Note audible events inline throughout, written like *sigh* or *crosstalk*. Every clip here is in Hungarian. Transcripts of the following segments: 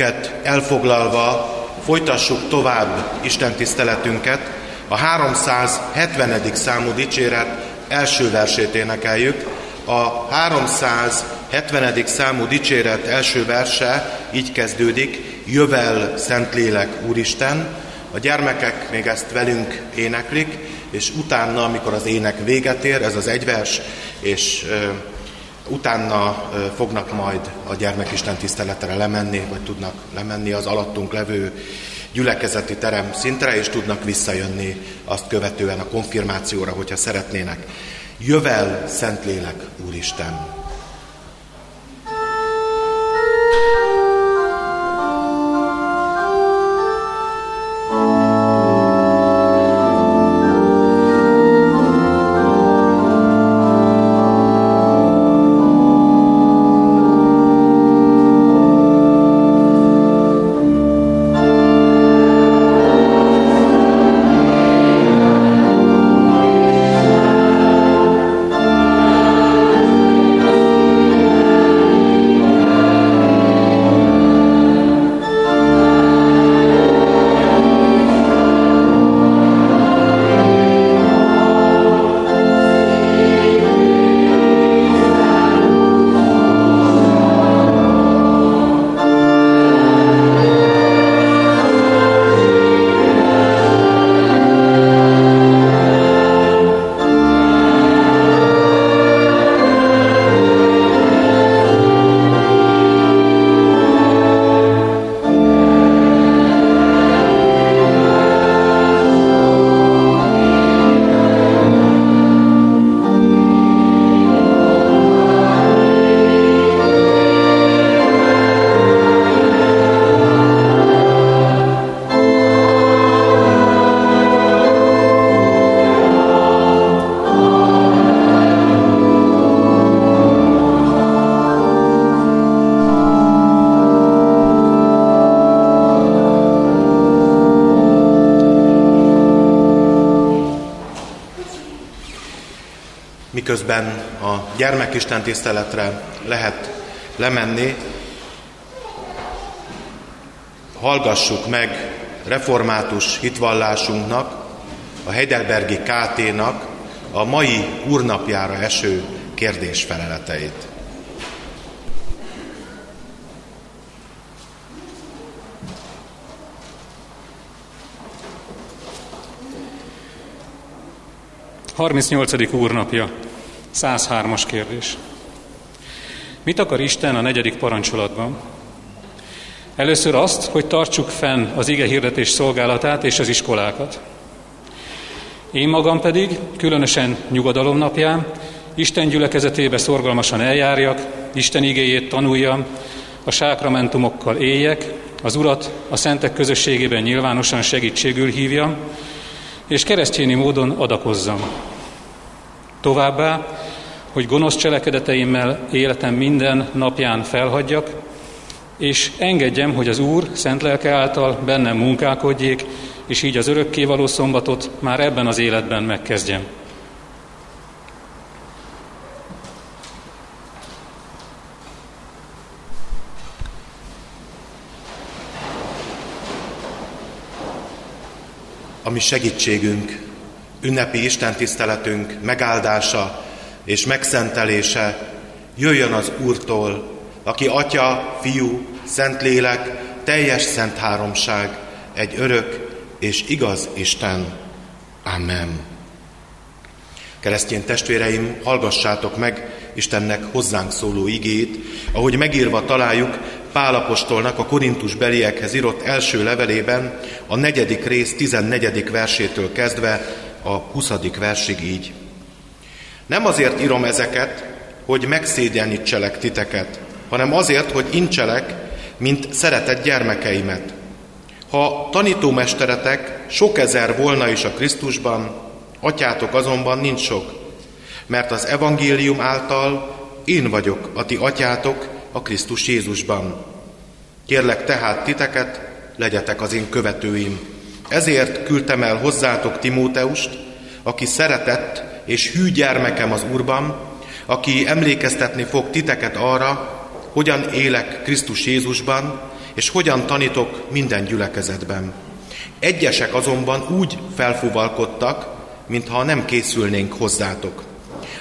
helyünket elfoglalva folytassuk tovább Isten tiszteletünket. A 370. számú dicséret első versét énekeljük. A 370. számú dicséret első verse így kezdődik, Jövel Szentlélek Úristen. A gyermekek még ezt velünk éneklik, és utána, amikor az ének véget ér, ez az egy vers, és utána fognak majd a gyermekisten tiszteletre lemenni, vagy tudnak lemenni az alattunk levő gyülekezeti terem szintre, és tudnak visszajönni azt követően a konfirmációra, hogyha szeretnének. Jövel Szentlélek Úristen! Miközben a gyermekisten tiszteletre lehet lemenni, hallgassuk meg református hitvallásunknak, a Heidelbergi KT-nak a mai úrnapjára eső kérdésfeleleteit. Harmincnyolcadik úrnapja. 103-as kérdés. Mit akar Isten a negyedik parancsolatban? Először azt, hogy tartsuk fenn az ige hirdetés szolgálatát és az iskolákat. Én magam pedig, különösen nyugadalom napján, Isten gyülekezetébe szorgalmasan eljárjak, Isten igéjét tanuljam, a sákramentumokkal éljek, az Urat a szentek közösségében nyilvánosan segítségül hívjam, és keresztényi módon adakozzam. Továbbá, hogy gonosz cselekedeteimmel életem minden napján felhagyjak, és engedjem, hogy az Úr szent lelke által bennem munkálkodjék, és így az örökkévaló szombatot már ebben az életben megkezdjem. A mi segítségünk, ünnepi istentiszteletünk megáldása és megszentelése jöjjön az Úrtól, aki Atya, Fiú, Szentlélek, teljes szent háromság, egy örök és igaz Isten. Amen. Keresztény testvéreim, hallgassátok meg Istennek hozzánk szóló igét, ahogy megírva találjuk Pálapostolnak a Korintus beliekhez írott első levelében, a negyedik rész tizennegyedik versétől kezdve a huszadik versig így. Nem azért írom ezeket, hogy megszégyenítselek titeket, hanem azért, hogy incselek, mint szeretett gyermekeimet. Ha tanítómesteretek sok ezer volna is a Krisztusban, atyátok azonban nincs sok, mert az evangélium által én vagyok a ti atyátok a Krisztus Jézusban. Kérlek tehát titeket, legyetek az én követőim. Ezért küldtem el hozzátok Timóteust, aki szeretett és hű gyermekem az Úrban, aki emlékeztetni fog titeket arra, hogyan élek Krisztus Jézusban, és hogyan tanítok minden gyülekezetben. Egyesek azonban úgy felfúvalkodtak, mintha nem készülnénk hozzátok.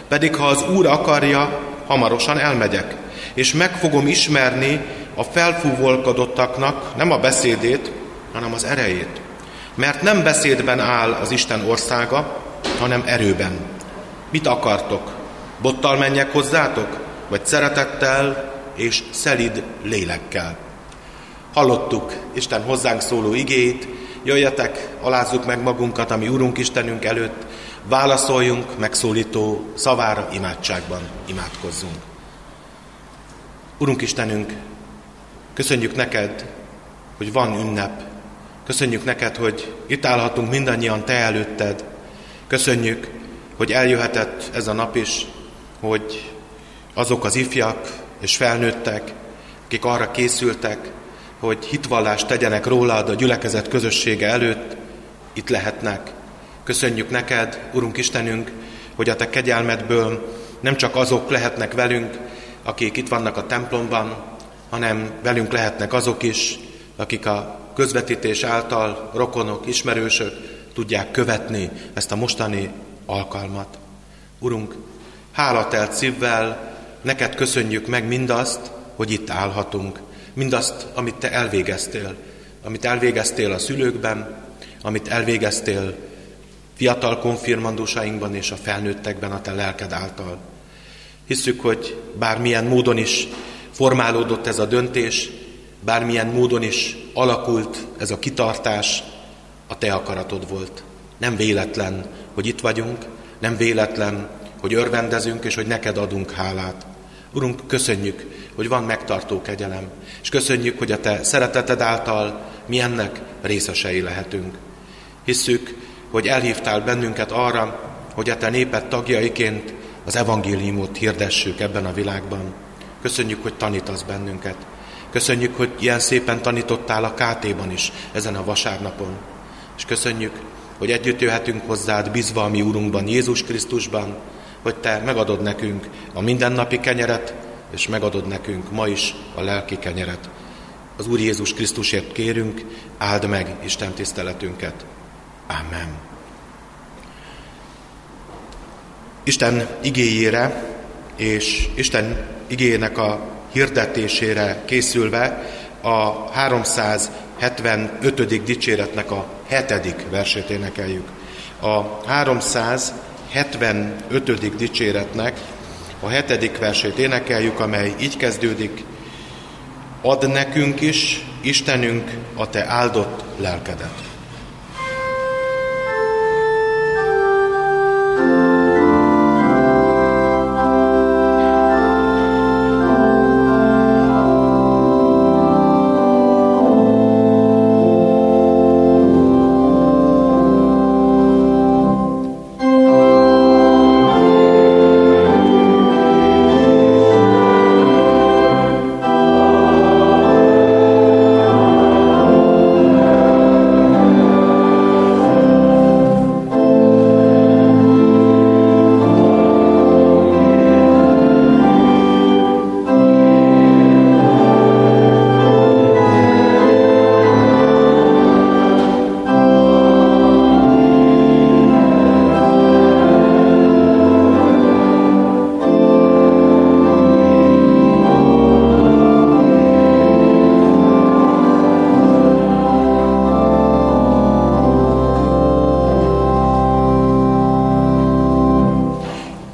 Pedig ha az Úr akarja, hamarosan elmegyek, és meg fogom ismerni a felfúvolkodottaknak nem a beszédét, hanem az erejét. Mert nem beszédben áll az Isten országa, hanem erőben. Mit akartok? Bottal menjek hozzátok? Vagy szeretettel és szelid lélekkel? Hallottuk Isten hozzánk szóló igét, jöjjetek, alázzuk meg magunkat, ami Urunk Istenünk előtt, válaszoljunk megszólító szavára imádságban, imádkozzunk. Urunk Istenünk, köszönjük neked, hogy van ünnep. Köszönjük neked, hogy itt állhatunk mindannyian te előtted. Köszönjük, hogy eljöhetett ez a nap is, hogy azok az ifjak és felnőttek, akik arra készültek, hogy hitvallást tegyenek rólad a gyülekezet közössége előtt, itt lehetnek. Köszönjük neked, Urunk Istenünk, hogy a te kegyelmedből nem csak azok lehetnek velünk, akik itt vannak a templomban, hanem velünk lehetnek azok is, akik a közvetítés által rokonok, ismerősök tudják követni ezt a mostani alkalmat. Urunk, hálatelt szívvel neked köszönjük meg mindazt, hogy itt állhatunk, mindazt, amit te elvégeztél, amit elvégeztél a szülőkben, amit elvégeztél fiatal konfirmandusainkban és a felnőttekben a te lelked által. Hisszük, hogy bármilyen módon is formálódott ez a döntés, bármilyen módon is alakult ez a kitartás, a te akaratod volt. Nem véletlen, hogy itt vagyunk, nem véletlen, hogy örvendezünk, és hogy neked adunk hálát. Urunk, köszönjük, hogy van megtartó kegyelem, és köszönjük, hogy a Te szereteted által mi ennek részesei lehetünk. Hisszük, hogy elhívtál bennünket arra, hogy a Te néped tagjaiként az evangéliumot hirdessük ebben a világban. Köszönjük, hogy tanítasz bennünket. Köszönjük, hogy ilyen szépen tanítottál a KT-ban is ezen a vasárnapon. És köszönjük, hogy együtt jöhetünk hozzád, bízva a mi Úrunkban, Jézus Krisztusban, hogy Te megadod nekünk a mindennapi kenyeret, és megadod nekünk ma is a lelki kenyeret. Az Úr Jézus Krisztusért kérünk, áld meg Isten tiszteletünket. Amen. Isten igéjére és Isten igének a hirdetésére készülve a 375. dicséretnek a hetedik versét énekeljük. A 375. dicséretnek a hetedik versét énekeljük, amely így kezdődik. Ad nekünk is, Istenünk, a Te áldott lelkedet.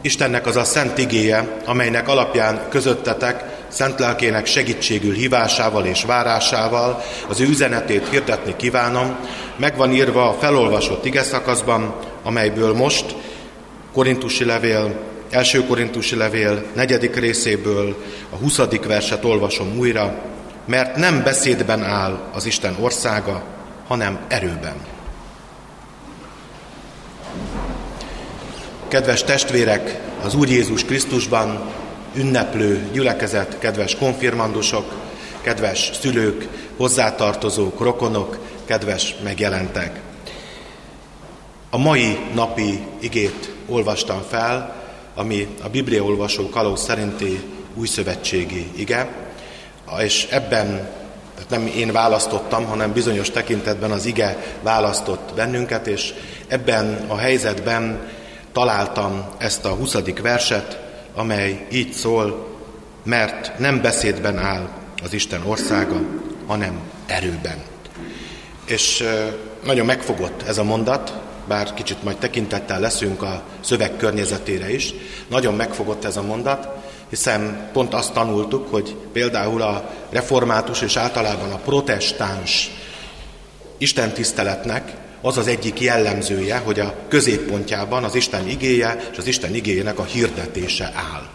Istennek az a szent igéje, amelynek alapján közöttetek szent lelkének segítségül hívásával és várásával az ő üzenetét hirdetni kívánom, megvan írva a felolvasott ige szakaszban, amelyből most Korintusi levél, első Korintusi levél negyedik részéből a 20. verset olvasom újra, mert nem beszédben áll az Isten országa, hanem erőben. Kedves testvérek, az Úr Jézus Krisztusban ünneplő gyülekezet, kedves konfirmandusok, kedves szülők, hozzátartozók, rokonok, kedves megjelentek. A mai napi igét olvastam fel, ami a Biblia olvasó kalóz szerinti újszövetségi ige, és ebben Tehát nem én választottam, hanem bizonyos tekintetben az ige választott bennünket, és ebben a helyzetben találtam ezt a 20. verset, amely így szól, mert nem beszédben áll az Isten országa, hanem erőben. És nagyon megfogott ez a mondat, bár kicsit majd tekintettel leszünk a szöveg környezetére is, nagyon megfogott ez a mondat, hiszen pont azt tanultuk, hogy például a református és általában a protestáns istentiszteletnek az az egyik jellemzője, hogy a középpontjában az Isten igéje és az Isten igéjének a hirdetése áll.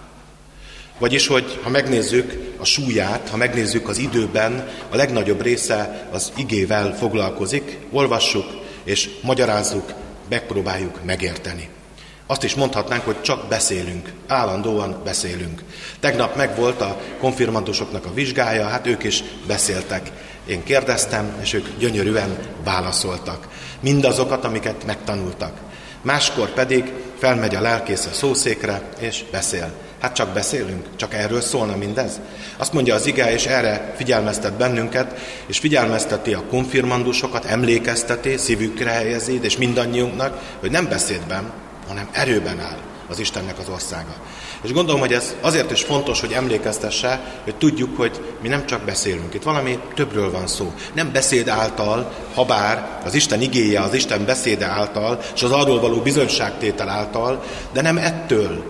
Vagyis, hogy ha megnézzük a súlyát, ha megnézzük az időben, a legnagyobb része az igével foglalkozik, olvassuk és magyarázzuk, megpróbáljuk megérteni. Azt is mondhatnánk, hogy csak beszélünk, állandóan beszélünk. Tegnap megvolt a konfirmandusoknak a vizsgája, hát ők is beszéltek. Én kérdeztem, és ők gyönyörűen válaszoltak. Mindazokat, amiket megtanultak. Máskor pedig felmegy a lelkész a szószékre, és beszél. Hát csak beszélünk, csak erről szólna mindez. Azt mondja az ige, és erre figyelmeztet bennünket, és figyelmezteti a konfirmandusokat, emlékezteti, szívükre helyezi, és mindannyiunknak, hogy nem beszédben, hanem erőben áll az Istennek az országa. És gondolom, hogy ez azért is fontos, hogy emlékeztesse, hogy tudjuk, hogy mi nem csak beszélünk. Itt valami többről van szó. Nem beszéd által, ha bár az Isten igéje, az Isten beszéde által, és az arról való bizonyságtétel által, de nem ettől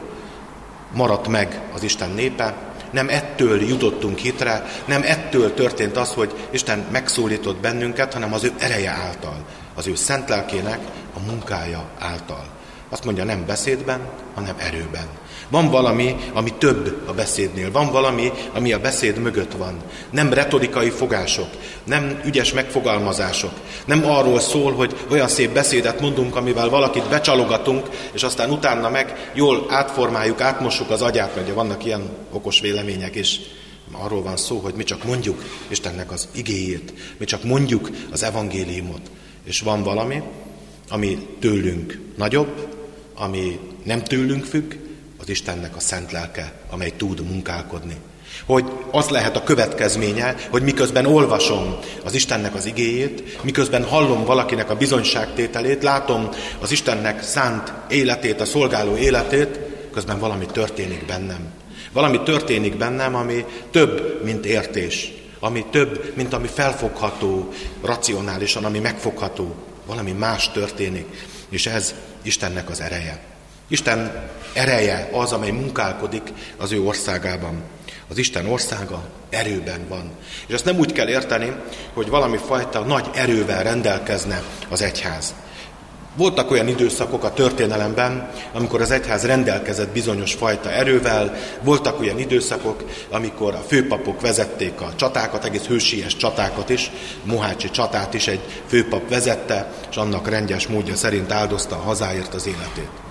maradt meg az Isten népe, nem ettől jutottunk hitre, nem ettől történt az, hogy Isten megszólított bennünket, hanem az ő ereje által, az ő szent lelkének a munkája által. Azt mondja, nem beszédben, hanem erőben. Van valami, ami több a beszédnél. Van valami, ami a beszéd mögött van. Nem retorikai fogások, nem ügyes megfogalmazások. Nem arról szól, hogy olyan szép beszédet mondunk, amivel valakit becsalogatunk, és aztán utána meg jól átformáljuk, átmossuk az agyát, mert vannak ilyen okos vélemények is. Arról van szó, hogy mi csak mondjuk Istennek az igéjét, mi csak mondjuk az evangéliumot. És van valami, ami tőlünk nagyobb, ami nem tőlünk függ, az Istennek a szent lelke, amely tud munkálkodni. Hogy az lehet a következménye, hogy miközben olvasom az Istennek az igéjét, miközben hallom valakinek a bizonyságtételét, látom az Istennek szánt életét, a szolgáló életét, közben valami történik bennem. Valami történik bennem, ami több, mint értés. Ami több, mint ami felfogható, racionálisan, ami megfogható. Valami más történik. És ez Istennek az ereje. Isten ereje az, amely munkálkodik az ő országában. Az Isten országa erőben van. És ezt nem úgy kell érteni, hogy valami fajta nagy erővel rendelkezne az egyház. Voltak olyan időszakok a történelemben, amikor az egyház rendelkezett bizonyos fajta erővel, voltak olyan időszakok, amikor a főpapok vezették a csatákat, egész hősies csatákat is, Mohácsi csatát is egy főpap vezette, és annak rendes módja szerint áldozta a hazáért az életét.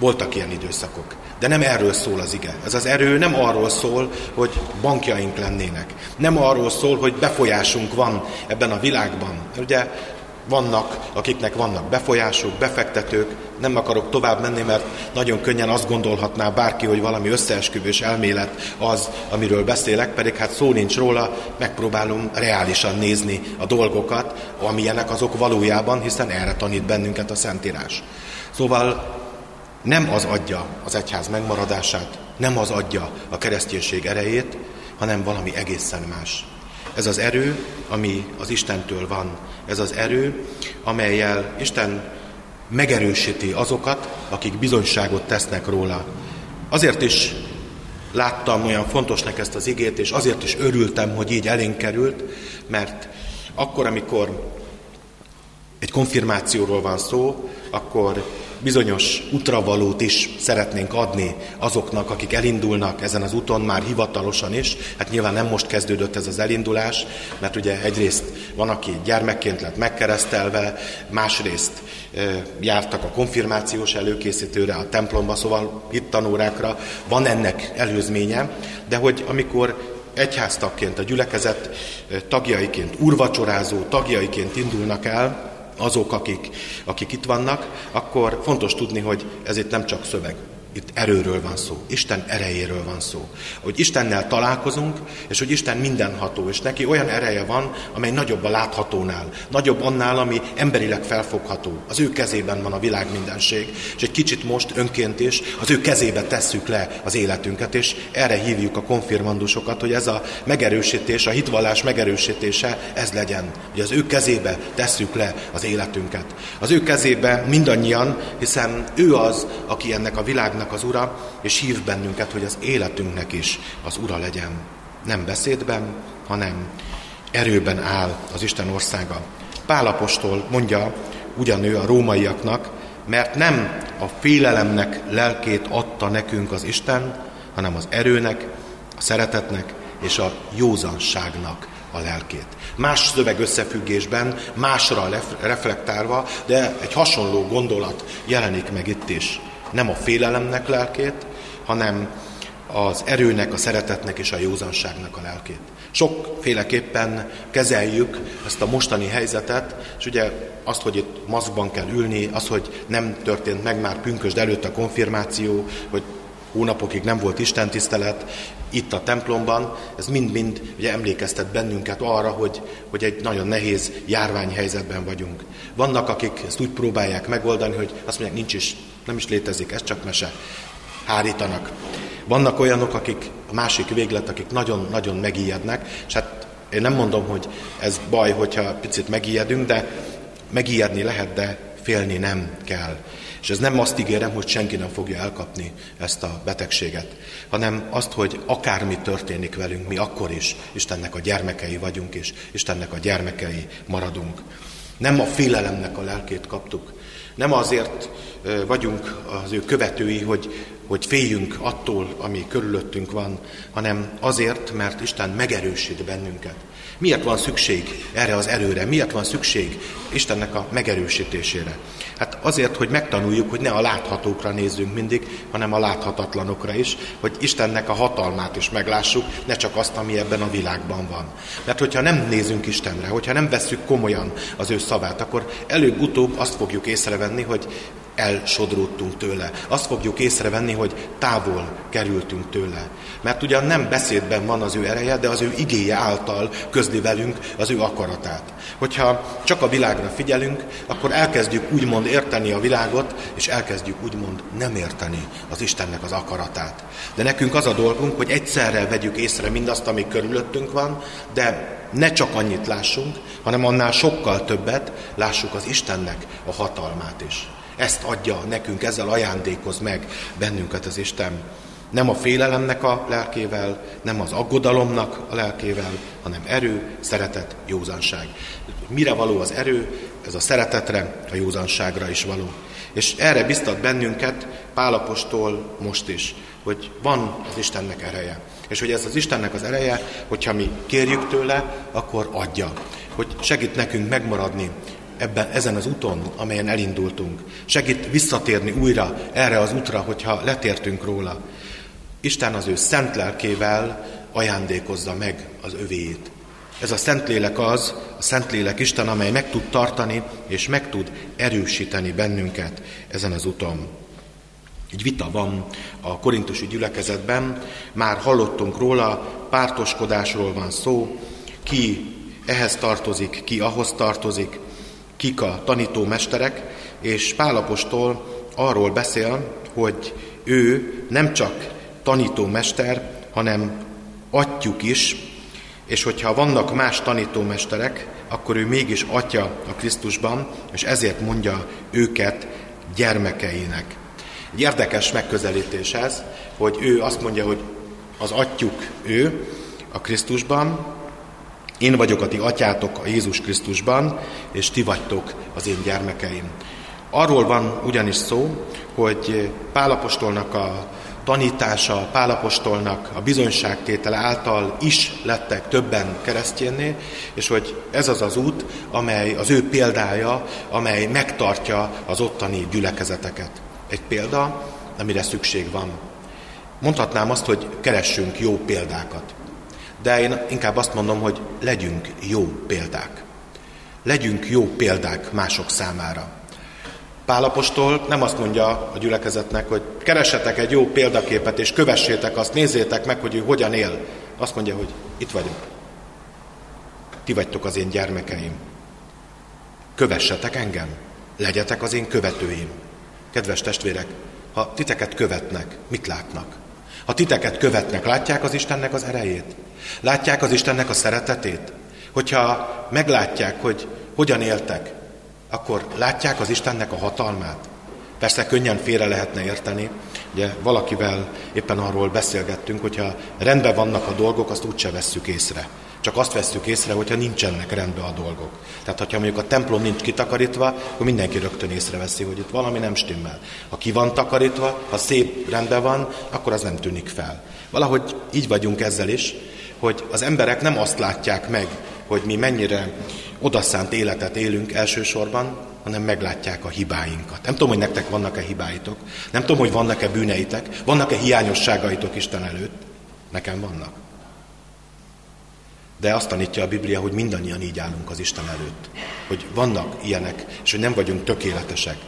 Voltak ilyen időszakok. De nem erről szól az ige. Ez az erő nem arról szól, hogy bankjaink lennének. Nem arról szól, hogy befolyásunk van ebben a világban. Ugye vannak, akiknek vannak befolyások, befektetők, nem akarok tovább menni, mert nagyon könnyen azt gondolhatná bárki, hogy valami összeesküvős elmélet az, amiről beszélek, pedig hát szó nincs róla, megpróbálom reálisan nézni a dolgokat, amilyenek azok valójában, hiszen erre tanít bennünket a Szentírás. Szóval nem az adja az egyház megmaradását, nem az adja a kereszténység erejét, hanem valami egészen más. Ez az erő, ami az Istentől van. Ez az erő, amelyel Isten megerősíti azokat, akik bizonyságot tesznek róla. Azért is láttam olyan fontosnak ezt az igét, és azért is örültem, hogy így elénk került, mert akkor, amikor egy konfirmációról van szó, akkor bizonyos útravalót is szeretnénk adni azoknak, akik elindulnak ezen az úton már hivatalosan is. Hát nyilván nem most kezdődött ez az elindulás, mert ugye egyrészt van, aki gyermekként lett megkeresztelve, másrészt jártak a konfirmációs előkészítőre, a templomba, szóval itt tanórákra van ennek előzménye, de hogy amikor egyháztagként, a gyülekezet tagjaiként, urvacsorázó tagjaiként indulnak el, azok, akik, akik itt vannak, akkor fontos tudni, hogy ez itt nem csak szöveg. Itt erőről van szó, Isten erejéről van szó. Hogy Istennel találkozunk, és hogy Isten mindenható, és neki olyan ereje van, amely nagyobb a láthatónál, nagyobb annál, ami emberileg felfogható. Az ő kezében van a világ mindenség, és egy kicsit most önként is az ő kezébe tesszük le az életünket, és erre hívjuk a konfirmandusokat, hogy ez a megerősítés, a hitvallás megerősítése, ez legyen, hogy az ő kezébe tesszük le az életünket. Az ő kezébe mindannyian, hiszen ő az, aki ennek a világnak világnak az ura, és hív bennünket, hogy az életünknek is az ura legyen. Nem beszédben, hanem erőben áll az Isten országa. Pálapostól mondja ugyanő a rómaiaknak, mert nem a félelemnek lelkét adta nekünk az Isten, hanem az erőnek, a szeretetnek és a józanságnak a lelkét. Más szöveg összefüggésben, másra reflektálva, de egy hasonló gondolat jelenik meg itt is nem a félelemnek lelkét, hanem az erőnek, a szeretetnek és a józanságnak a lelkét. Sokféleképpen kezeljük ezt a mostani helyzetet, és ugye azt, hogy itt maszkban kell ülni, az, hogy nem történt meg már pünkösd előtt a konfirmáció, hogy hónapokig nem volt istentisztelet itt a templomban, ez mind-mind ugye emlékeztet bennünket arra, hogy, hogy egy nagyon nehéz járványhelyzetben vagyunk. Vannak, akik ezt úgy próbálják megoldani, hogy azt mondják, nincs is nem is létezik, ez csak mese. Hárítanak. Vannak olyanok, akik a másik véglet, akik nagyon-nagyon megijednek, és hát én nem mondom, hogy ez baj, hogyha picit megijedünk, de megijedni lehet, de félni nem kell. És ez nem azt ígérem, hogy senki nem fogja elkapni ezt a betegséget, hanem azt, hogy akármi történik velünk, mi akkor is Istennek a gyermekei vagyunk, és Istennek a gyermekei maradunk. Nem a félelemnek a lelkét kaptuk, nem azért vagyunk az ő követői, hogy, hogy féljünk attól, ami körülöttünk van, hanem azért, mert Isten megerősít bennünket. Miért van szükség erre az erőre? Miért van szükség Istennek a megerősítésére? Azért, hogy megtanuljuk, hogy ne a láthatókra nézzünk mindig, hanem a láthatatlanokra is, hogy Istennek a hatalmát is meglássuk, ne csak azt, ami ebben a világban van. Mert hogyha nem nézünk Istenre, hogyha nem vesszük komolyan az ő szavát, akkor előbb-utóbb azt fogjuk észrevenni, hogy elsodródtunk tőle. Azt fogjuk észrevenni, hogy távol kerültünk tőle. Mert ugyan nem beszédben van az ő ereje, de az ő igéje által közli velünk az ő akaratát. Hogyha csak a világra figyelünk, akkor elkezdjük úgymond érteni a világot, és elkezdjük úgymond nem érteni az Istennek az akaratát. De nekünk az a dolgunk, hogy egyszerre vegyük észre mindazt, ami körülöttünk van, de ne csak annyit lássunk, hanem annál sokkal többet lássuk az Istennek a hatalmát is. Ezt adja nekünk, ezzel ajándékoz meg bennünket az Isten. Nem a félelemnek a lelkével, nem az aggodalomnak a lelkével, hanem erő, szeretet, józanság. Mire való az erő? Ez a szeretetre, a józanságra is való. És erre biztat bennünket Pálapostól most is, hogy van az Istennek ereje. És hogy ez az Istennek az ereje, hogyha mi kérjük tőle, akkor adja. Hogy segít nekünk megmaradni ebben, ezen az úton, amelyen elindultunk. Segít visszatérni újra erre az útra, hogyha letértünk róla. Isten az ő szent lelkével ajándékozza meg az övéjét. Ez a Szentlélek az, a Szentlélek Isten, amely meg tud tartani és meg tud erősíteni bennünket ezen az úton. Egy vita van a korintusi gyülekezetben, már hallottunk róla, pártoskodásról van szó, ki ehhez tartozik, ki ahhoz tartozik, kik a tanítómesterek, és Pálapostól arról beszél, hogy ő nem csak tanítómester, hanem atyuk is, és hogyha vannak más tanítómesterek, akkor ő mégis atya a Krisztusban, és ezért mondja őket gyermekeinek. Egy érdekes megközelítés ez, hogy ő azt mondja, hogy az atyuk ő a Krisztusban, én vagyok a ti atyátok a Jézus Krisztusban, és ti vagytok az én gyermekeim. Arról van ugyanis szó, hogy Pálapostolnak a tanítása, Pálapostolnak a bizonyságtétele által is lettek többen keresztjénné, és hogy ez az az út, amely az ő példája, amely megtartja az ottani gyülekezeteket. Egy példa, amire szükség van. Mondhatnám azt, hogy keressünk jó példákat. De én inkább azt mondom, hogy legyünk jó példák. Legyünk jó példák mások számára. Pálapostól nem azt mondja a gyülekezetnek, hogy keressetek egy jó példaképet, és kövessétek azt, nézzétek meg, hogy ő hogyan él. Azt mondja, hogy itt vagyok. Ti vagytok az én gyermekeim. Kövessetek engem. Legyetek az én követőim. Kedves testvérek, ha titeket követnek, mit látnak? Ha titeket követnek, látják az Istennek az erejét? Látják az Istennek a szeretetét? Hogyha meglátják, hogy hogyan éltek, akkor látják az Istennek a hatalmát. Persze könnyen félre lehetne érteni, ugye valakivel éppen arról beszélgettünk, hogyha rendben vannak a dolgok, azt úgyse vesszük észre. Csak azt vesszük észre, hogyha nincsenek rendben a dolgok. Tehát, ha mondjuk a templom nincs kitakarítva, akkor mindenki rögtön észreveszi, hogy itt valami nem stimmel. Ha ki van takarítva, ha szép rendben van, akkor az nem tűnik fel. Valahogy így vagyunk ezzel is, hogy az emberek nem azt látják meg, hogy mi mennyire odaszánt életet élünk elsősorban, hanem meglátják a hibáinkat. Nem tudom, hogy nektek vannak-e hibáitok, nem tudom, hogy vannak-e bűneitek, vannak-e hiányosságaitok Isten előtt. Nekem vannak. De azt tanítja a Biblia, hogy mindannyian így állunk az Isten előtt. Hogy vannak ilyenek, és hogy nem vagyunk tökéletesek.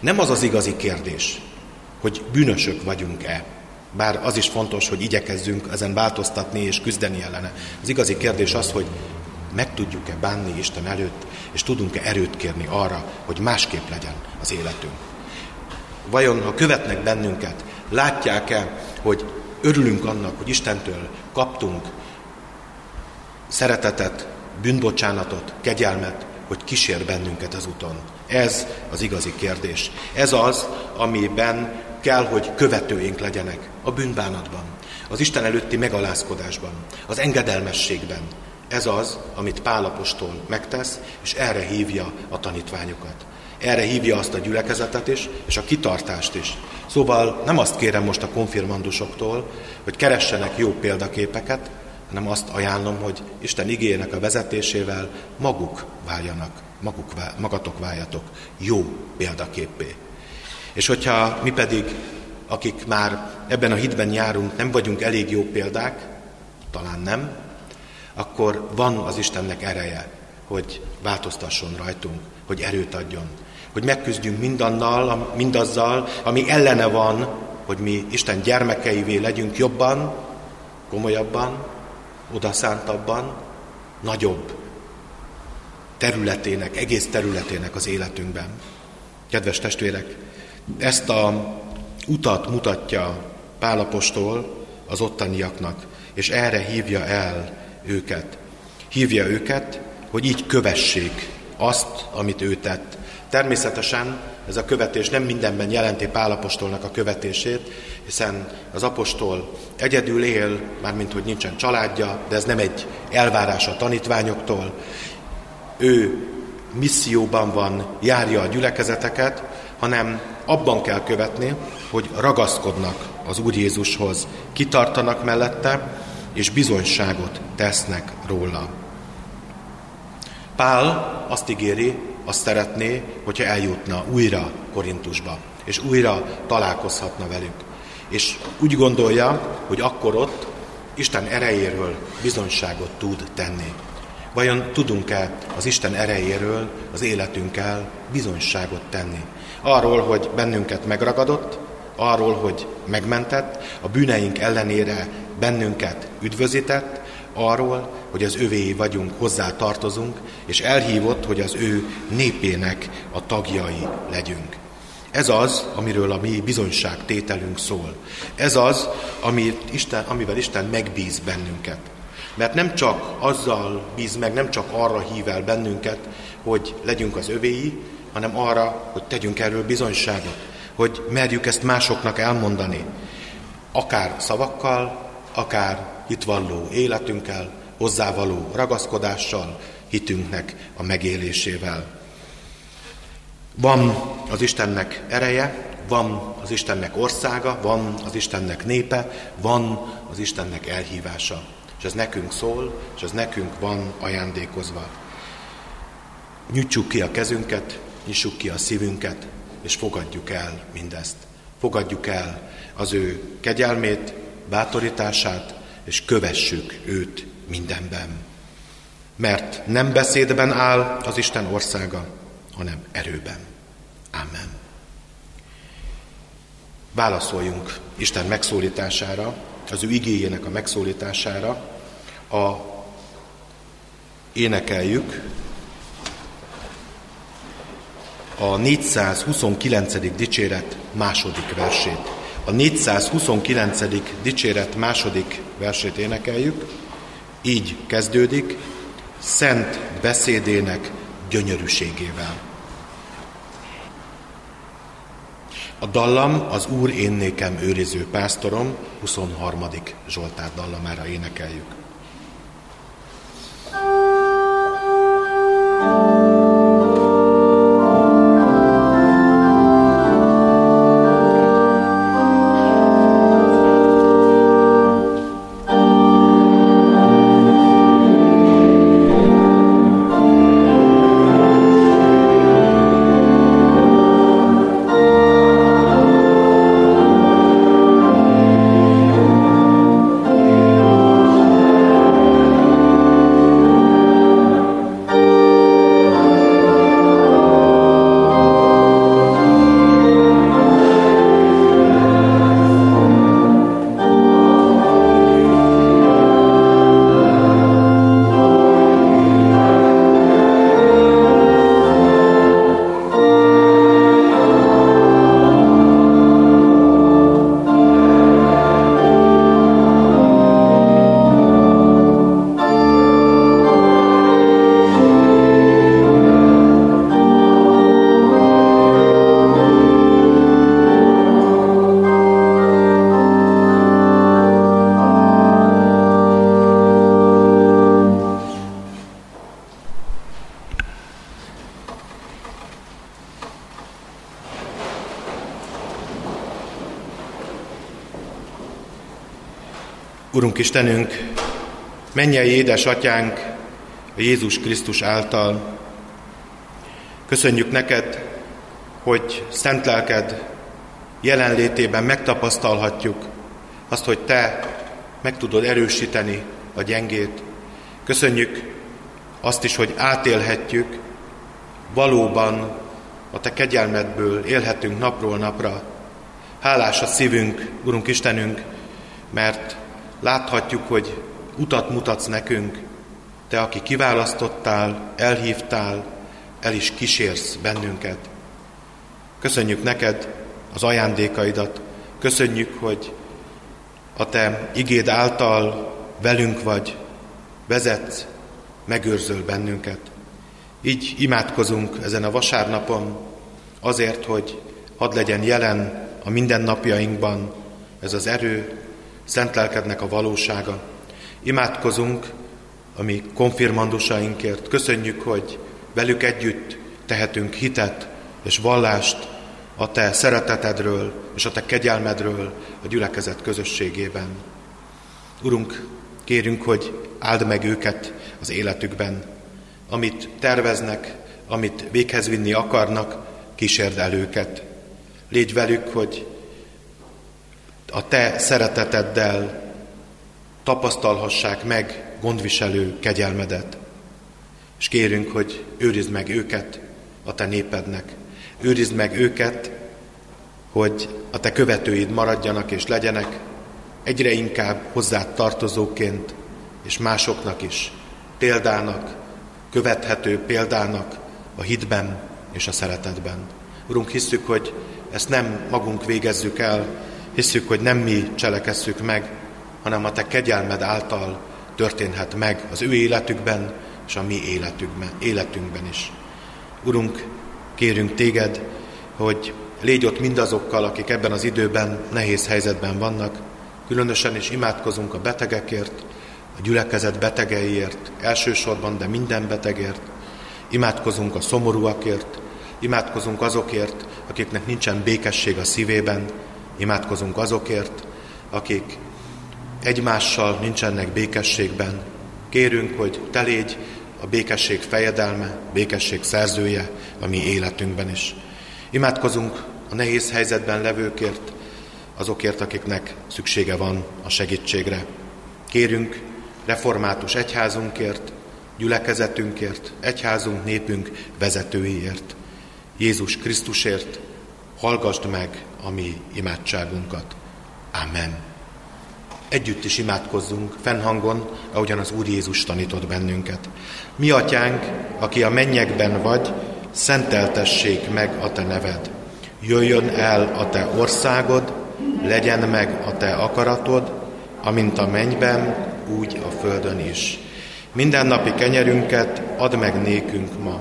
Nem az az igazi kérdés, hogy bűnösök vagyunk-e. Bár az is fontos, hogy igyekezzünk ezen változtatni és küzdeni ellene. Az igazi kérdés az, hogy meg tudjuk-e bánni Isten előtt, és tudunk-e erőt kérni arra, hogy másképp legyen az életünk. Vajon, ha követnek bennünket, látják-e, hogy örülünk annak, hogy Istentől kaptunk szeretetet, bűnbocsánatot, kegyelmet, hogy kísér bennünket az úton. Ez az igazi kérdés. Ez az, amiben kell, hogy követőink legyenek a bűnbánatban, az Isten előtti megalázkodásban, az engedelmességben, ez az, amit Pálapostól megtesz, és erre hívja a tanítványokat. Erre hívja azt a gyülekezetet is, és a kitartást is. Szóval nem azt kérem most a konfirmandusoktól, hogy keressenek jó példaképeket, hanem azt ajánlom, hogy Isten igényének a vezetésével maguk váljanak, maguk, magatok váljatok jó példaképpé. És hogyha mi pedig, akik már ebben a hitben járunk, nem vagyunk elég jó példák, talán nem, akkor van az Istennek ereje, hogy változtasson rajtunk, hogy erőt adjon, hogy megküzdjünk mindannal, mindazzal, ami ellene van, hogy mi Isten gyermekeivé legyünk jobban, komolyabban, odaszántabban, nagyobb területének, egész területének az életünkben. Kedves testvérek, ezt a utat mutatja Pálapostól az ottaniaknak, és erre hívja el őket. Hívja őket, hogy így kövessék azt, amit ő tett. Természetesen ez a követés nem mindenben jelenti Pálapostolnak a követését, hiszen az apostol egyedül él, mármint hogy nincsen családja, de ez nem egy elvárás a tanítványoktól. Ő misszióban van, járja a gyülekezeteket, hanem abban kell követni, hogy ragaszkodnak az Úr Jézushoz, kitartanak mellette, és bizonyságot tesznek róla. Pál azt ígéri, azt szeretné, hogyha eljutna újra Korintusba, és újra találkozhatna velük. És úgy gondolja, hogy akkor ott Isten erejéről bizonyságot tud tenni. Vajon tudunk-e az Isten erejéről az életünkkel bizonyságot tenni? Arról, hogy bennünket megragadott, arról, hogy megmentett, a bűneink ellenére bennünket üdvözített, arról, hogy az övé vagyunk, hozzá tartozunk, és elhívott, hogy az ő népének a tagjai legyünk. Ez az, amiről a mi bizonyságtételünk szól. Ez az, amit Isten, amivel Isten megbíz bennünket. Mert nem csak azzal bíz meg, nem csak arra hív el bennünket, hogy legyünk az övéi, hanem arra, hogy tegyünk erről bizonyságot, hogy merjük ezt másoknak elmondani, akár szavakkal, akár hitvalló életünkkel, hozzávaló ragaszkodással, hitünknek a megélésével. Van az Istennek ereje, van az Istennek országa, van az Istennek népe, van az Istennek elhívása. És ez nekünk szól, és ez nekünk van ajándékozva. Nyújtsuk ki a kezünket, nyissuk ki a szívünket, és fogadjuk el mindezt. Fogadjuk el az ő kegyelmét, bátorítását, és kövessük őt mindenben. Mert nem beszédben áll az Isten országa, hanem erőben. Amen. válaszoljunk Isten megszólítására, az ő igényének a megszólítására, a énekeljük a 429. dicséret második versét. A 429. dicséret második versét énekeljük, így kezdődik, szent beszédének gyönyörűségével. A dallam az Úr én nékem őriző pásztorom, 23. Zsoltár dallamára énekeljük. Urunk Istenünk, mennyei édesatyánk a Jézus Krisztus által. Köszönjük neked, hogy szent lelked jelenlétében megtapasztalhatjuk azt, hogy te meg tudod erősíteni a gyengét. Köszönjük azt is, hogy átélhetjük, valóban a te kegyelmedből élhetünk napról napra. Hálás a szívünk, Urunk Istenünk, mert Láthatjuk, hogy utat mutatsz nekünk, te, aki kiválasztottál, elhívtál, el is kísérsz bennünket. Köszönjük neked az ajándékaidat, köszönjük, hogy a te igéd által velünk vagy, vezetsz, megőrzöl bennünket. Így imádkozunk ezen a vasárnapon azért, hogy hadd legyen jelen a mindennapjainkban ez az erő, szent lelkednek a valósága. Imádkozunk a mi konfirmandusainkért. Köszönjük, hogy velük együtt tehetünk hitet és vallást a Te szeretetedről és a Te kegyelmedről a gyülekezet közösségében. Urunk, kérünk, hogy áld meg őket az életükben. Amit terveznek, amit véghez vinni akarnak, kísérd el őket. Légy velük, hogy a te szereteteddel tapasztalhassák meg gondviselő kegyelmedet. És kérünk, hogy őrizd meg őket a te népednek. Őrizd meg őket, hogy a te követőid maradjanak és legyenek, egyre inkább hozzád tartozóként, és másoknak is példának, követhető példának a hitben és a szeretetben. Urunk, hiszük, hogy ezt nem magunk végezzük el, Hiszük, hogy nem mi cselekesszük meg, hanem a Te kegyelmed által történhet meg az ő életükben és a mi életünkben, életünkben is. Urunk, kérünk Téged, hogy légy ott mindazokkal, akik ebben az időben nehéz helyzetben vannak, különösen is imádkozunk a betegekért, a gyülekezet betegeiért, elsősorban, de minden betegért, imádkozunk a szomorúakért, imádkozunk azokért, akiknek nincsen békesség a szívében, Imádkozunk azokért, akik egymással nincsenek békességben. Kérünk, hogy te légy a békesség fejedelme, békesség szerzője a mi életünkben is. Imádkozunk a nehéz helyzetben levőkért, azokért, akiknek szüksége van a segítségre. Kérünk református egyházunkért, gyülekezetünkért, egyházunk, népünk vezetőiért, Jézus Krisztusért, hallgasd meg a mi imádságunkat. Amen. Együtt is imádkozzunk, fennhangon, ahogyan az Úr Jézus tanított bennünket. Mi atyánk, aki a mennyekben vagy, szenteltessék meg a te neved. Jöjjön el a te országod, legyen meg a te akaratod, amint a mennyben, úgy a földön is. Mindennapi kenyerünket add meg nékünk ma,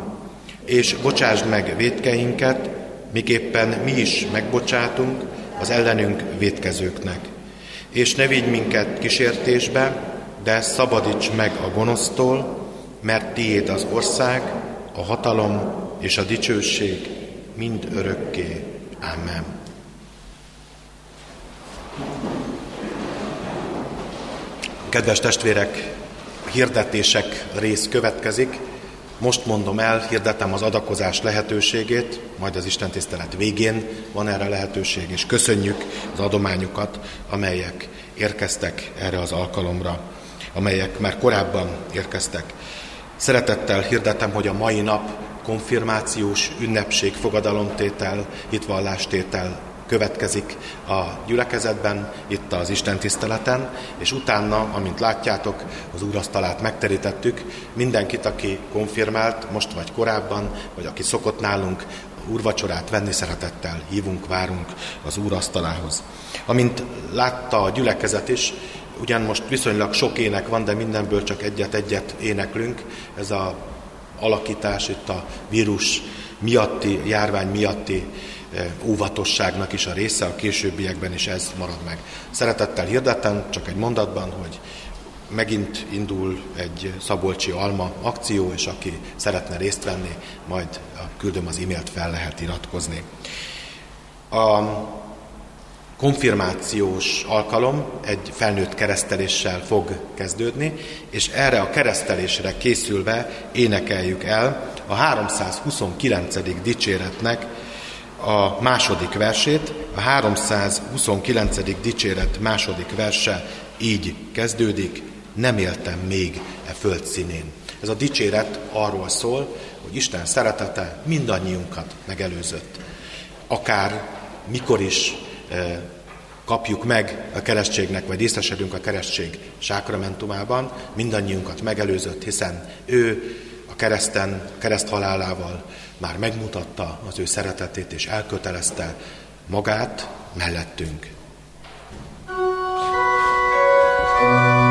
és bocsásd meg védkeinket, miképpen mi is megbocsátunk az ellenünk védkezőknek. És ne vigy minket kísértésbe, de szabadíts meg a gonosztól, mert tiéd az ország, a hatalom és a dicsőség mind örökké. Amen. Kedves testvérek, hirdetések rész következik. Most mondom el, hirdetem az adakozás lehetőségét, majd az Isten tisztelet végén van erre lehetőség, és köszönjük az adományokat, amelyek érkeztek erre az alkalomra, amelyek már korábban érkeztek. Szeretettel hirdetem, hogy a mai nap konfirmációs ünnepség, fogadalomtétel, hitvallástétel következik a gyülekezetben, itt az Isten tiszteleten, és utána, amint látjátok, az úrasztalát megterítettük, mindenkit, aki konfirmált, most vagy korábban, vagy aki szokott nálunk úrvacsorát venni szeretettel, hívunk, várunk az úrasztalához. Amint látta a gyülekezet is, ugyan most viszonylag sok ének van, de mindenből csak egyet-egyet éneklünk, ez a alakítás itt a vírus miatti, járvány miatti óvatosságnak is a része, a későbbiekben is ez marad meg. Szeretettel hirdetem, csak egy mondatban, hogy megint indul egy Szabolcsi Alma akció, és aki szeretne részt venni, majd küldöm az e-mailt, fel lehet iratkozni. A konfirmációs alkalom egy felnőtt kereszteléssel fog kezdődni, és erre a keresztelésre készülve énekeljük el a 329. dicséretnek a második versét, a 329. dicséret második verse így kezdődik, nem éltem még e föld színén. Ez a dicséret arról szól, hogy Isten szeretete mindannyiunkat megelőzött. Akár mikor is e, kapjuk meg a keresztségnek, vagy részesedünk a keresztség sákramentumában, mindannyiunkat megelőzött, hiszen ő a kereszten, kereszt halálával már megmutatta az ő szeretetét, és elkötelezte magát mellettünk. mivel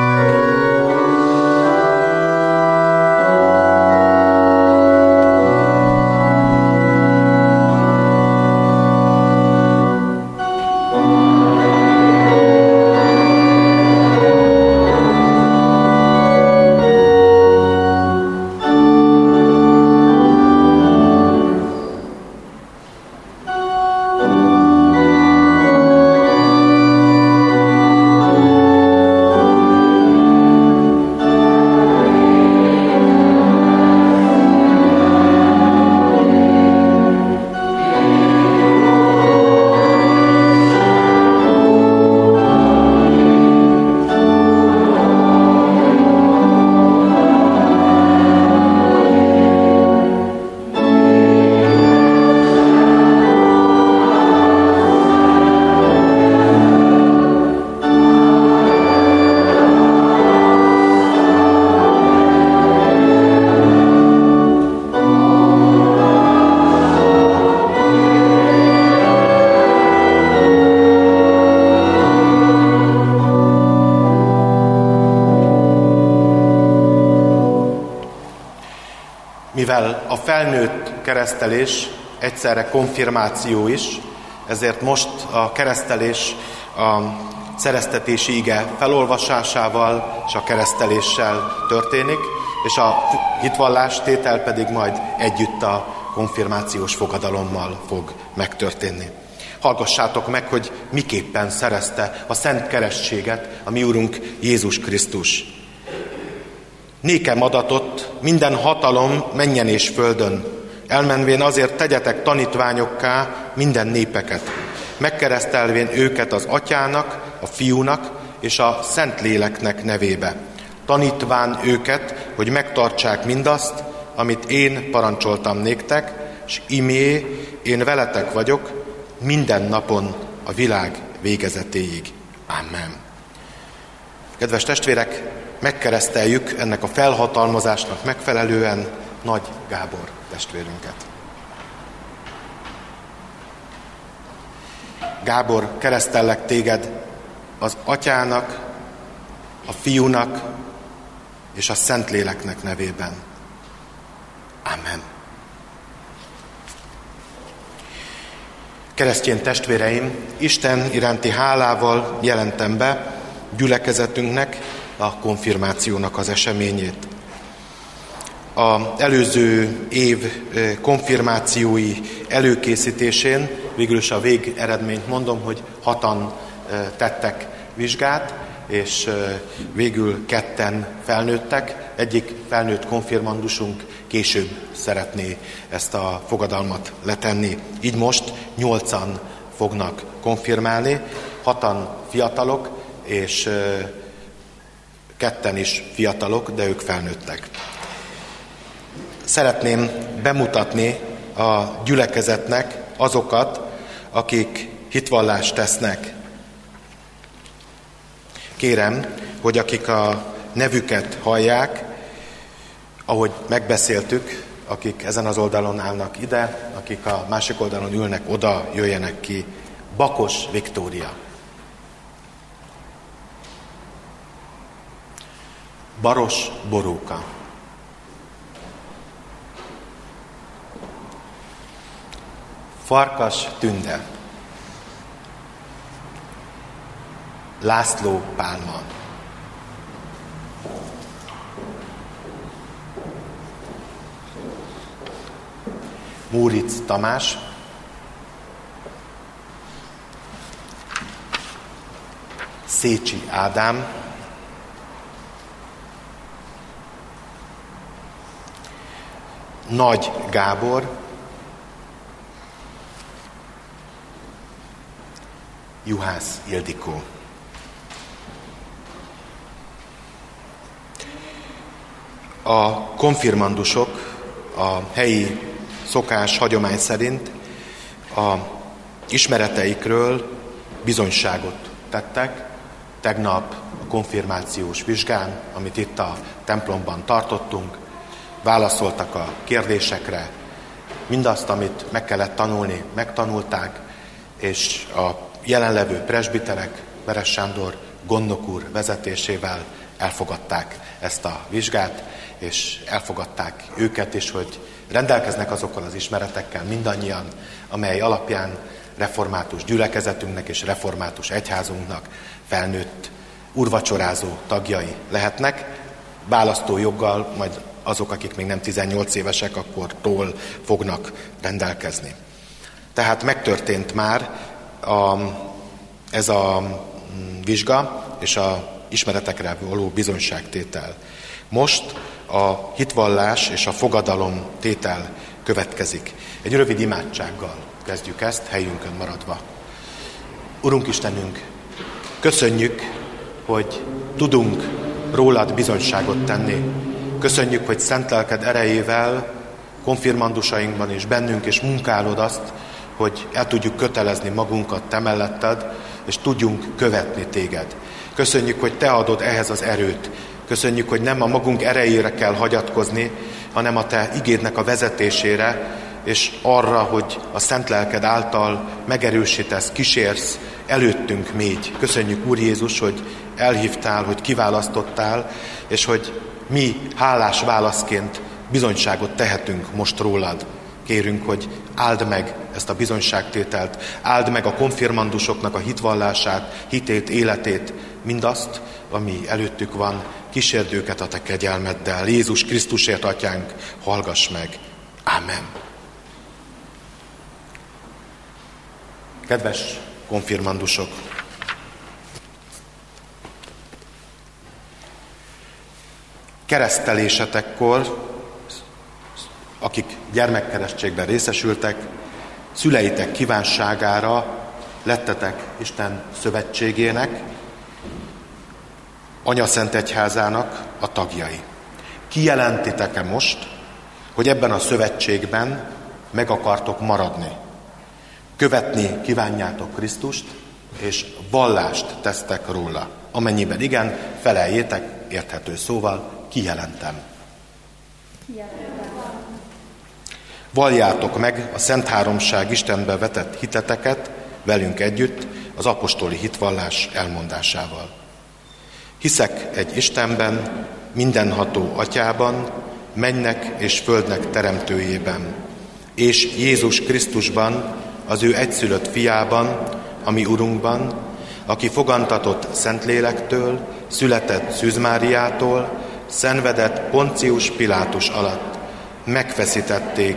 keresztelés egyszerre konfirmáció is, ezért most a keresztelés a szereztetési ige felolvasásával és a kereszteléssel történik, és a hitvallás tétel pedig majd együtt a konfirmációs fogadalommal fog megtörténni. Hallgassátok meg, hogy miképpen szerezte a szent keresztséget a mi Úrunk Jézus Krisztus. Nékem adatott minden hatalom menjen és földön. Elmenvén azért tegyetek tanítványokká minden népeket, megkeresztelvén őket az atyának, a fiúnak és a szent léleknek nevébe. Tanítván őket, hogy megtartsák mindazt, amit én parancsoltam néktek, és imé, én veletek vagyok minden napon a világ végezetéig. Amen. Kedves testvérek, megkereszteljük ennek a felhatalmazásnak megfelelően Nagy Gábor testvérünket. Gábor, keresztellek téged az atyának, a fiúnak és a Szentléleknek nevében. Amen. Keresztjén testvéreim, Isten iránti hálával jelentem be gyülekezetünknek a konfirmációnak az eseményét. A előző év konfirmációi előkészítésén végül is a végeredményt mondom, hogy hatan tettek vizsgát, és végül ketten felnőttek. Egyik felnőtt konfirmandusunk később szeretné ezt a fogadalmat letenni. Így most nyolcan fognak konfirmálni, hatan fiatalok, és ketten is fiatalok, de ők felnőttek. Szeretném bemutatni a gyülekezetnek azokat, akik hitvallást tesznek. Kérem, hogy akik a nevüket hallják, ahogy megbeszéltük, akik ezen az oldalon állnak ide, akik a másik oldalon ülnek, oda jöjjenek ki. Bakos Viktória. Baros Boróka. Farkas Tünde. László Pálma. Múric Tamás. Szécsi Ádám. Nagy Gábor. Juhász Ildikó. A konfirmandusok a helyi szokás, hagyomány szerint a ismereteikről bizonyságot tettek. Tegnap a konfirmációs vizsgán, amit itt a templomban tartottunk, válaszoltak a kérdésekre, mindazt, amit meg kellett tanulni, megtanulták, és a jelenlevő presbiterek, Veres Sándor gondnok úr vezetésével elfogadták ezt a vizsgát, és elfogadták őket is, hogy rendelkeznek azokkal az ismeretekkel mindannyian, amely alapján református gyülekezetünknek és református egyházunknak felnőtt urvacsorázó tagjai lehetnek, választójoggal majd azok, akik még nem 18 évesek, akkor tól fognak rendelkezni. Tehát megtörtént már a, ez a mm, vizsga és a ismeretekre való bizonyságtétel. Most a hitvallás és a fogadalom tétel következik. Egy rövid imádsággal kezdjük ezt, helyünkön maradva. Urunk Istenünk, köszönjük, hogy tudunk rólad bizonyságot tenni. Köszönjük, hogy szent lelked erejével konfirmandusainkban és bennünk és munkálod azt, hogy el tudjuk kötelezni magunkat te melletted, és tudjunk követni téged. Köszönjük, hogy te adod ehhez az erőt, Köszönjük, hogy nem a magunk erejére kell hagyatkozni, hanem a Te igédnek a vezetésére, és arra, hogy a Szent Lelked által megerősítesz, kísérsz, előttünk mégy. Köszönjük, Úr Jézus, hogy elhívtál, hogy kiválasztottál, és hogy mi hálás válaszként bizonyságot tehetünk most rólad. Kérünk, hogy áld meg ezt a bizonyságtételt, áld meg a konfirmandusoknak a hitvallását, hitét, életét, mindazt, ami előttük van, kísérd őket a te kegyelmeddel. Jézus Krisztusért, atyánk, hallgass meg. Amen. Kedves konfirmandusok! Keresztelésetekkor, akik gyermekkeresztségben részesültek, szüleitek kívánságára lettetek Isten szövetségének, Anya Szent Egyházának a tagjai. Kijelentitek-e most, hogy ebben a szövetségben meg akartok maradni? Követni kívánjátok Krisztust, és vallást tesztek róla. Amennyiben igen, feleljétek érthető szóval, kijelentem. Valjátok meg a Szent Háromság Istenbe vetett hiteteket velünk együtt az apostoli hitvallás elmondásával. Hiszek egy Istenben, mindenható atyában, mennek és földnek teremtőjében, és Jézus Krisztusban, az ő egyszülött fiában, ami Urunkban, aki fogantatott Szentlélektől, született Szűzmáriától, szenvedett Poncius Pilátus alatt, megfeszítették,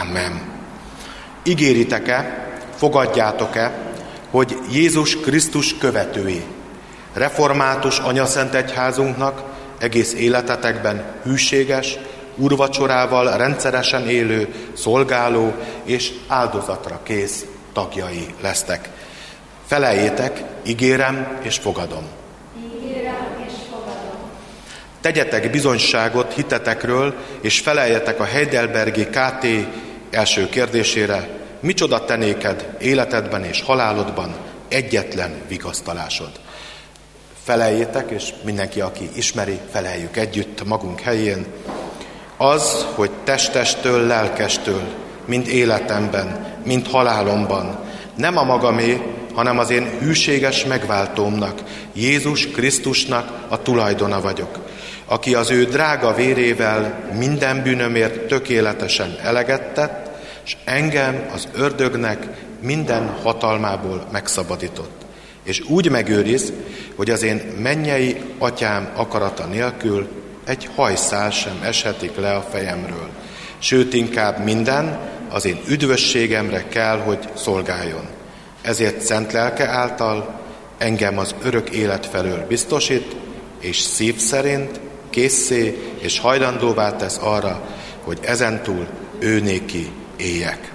Amen. Ígéritek-e, fogadjátok-e, hogy Jézus Krisztus követői, református Szent Egyházunknak egész életetekben hűséges, urvacsorával rendszeresen élő, szolgáló és áldozatra kész tagjai lesztek. Feleljétek, ígérem és fogadom. Tegyetek bizonyságot hitetekről, és feleljetek a Heidelbergi KT első kérdésére, micsoda tenéked életedben és halálodban egyetlen vigasztalásod. Feleljétek, és mindenki, aki ismeri, feleljük együtt magunk helyén. Az, hogy testestől, lelkestől, mind életemben, mind halálomban, nem a magamé, hanem az én hűséges megváltómnak, Jézus Krisztusnak a tulajdona vagyok, aki az ő drága vérével minden bűnömért tökéletesen eleget tett, és engem az ördögnek minden hatalmából megszabadított. És úgy megőriz, hogy az én mennyei atyám akarata nélkül egy hajszál sem eshetik le a fejemről. Sőt, inkább minden az én üdvösségemre kell, hogy szolgáljon. Ezért szent lelke által engem az örök élet felől biztosít, és szív szerint készé és hajlandóvá tesz arra, hogy ezentúl ő néki éljek.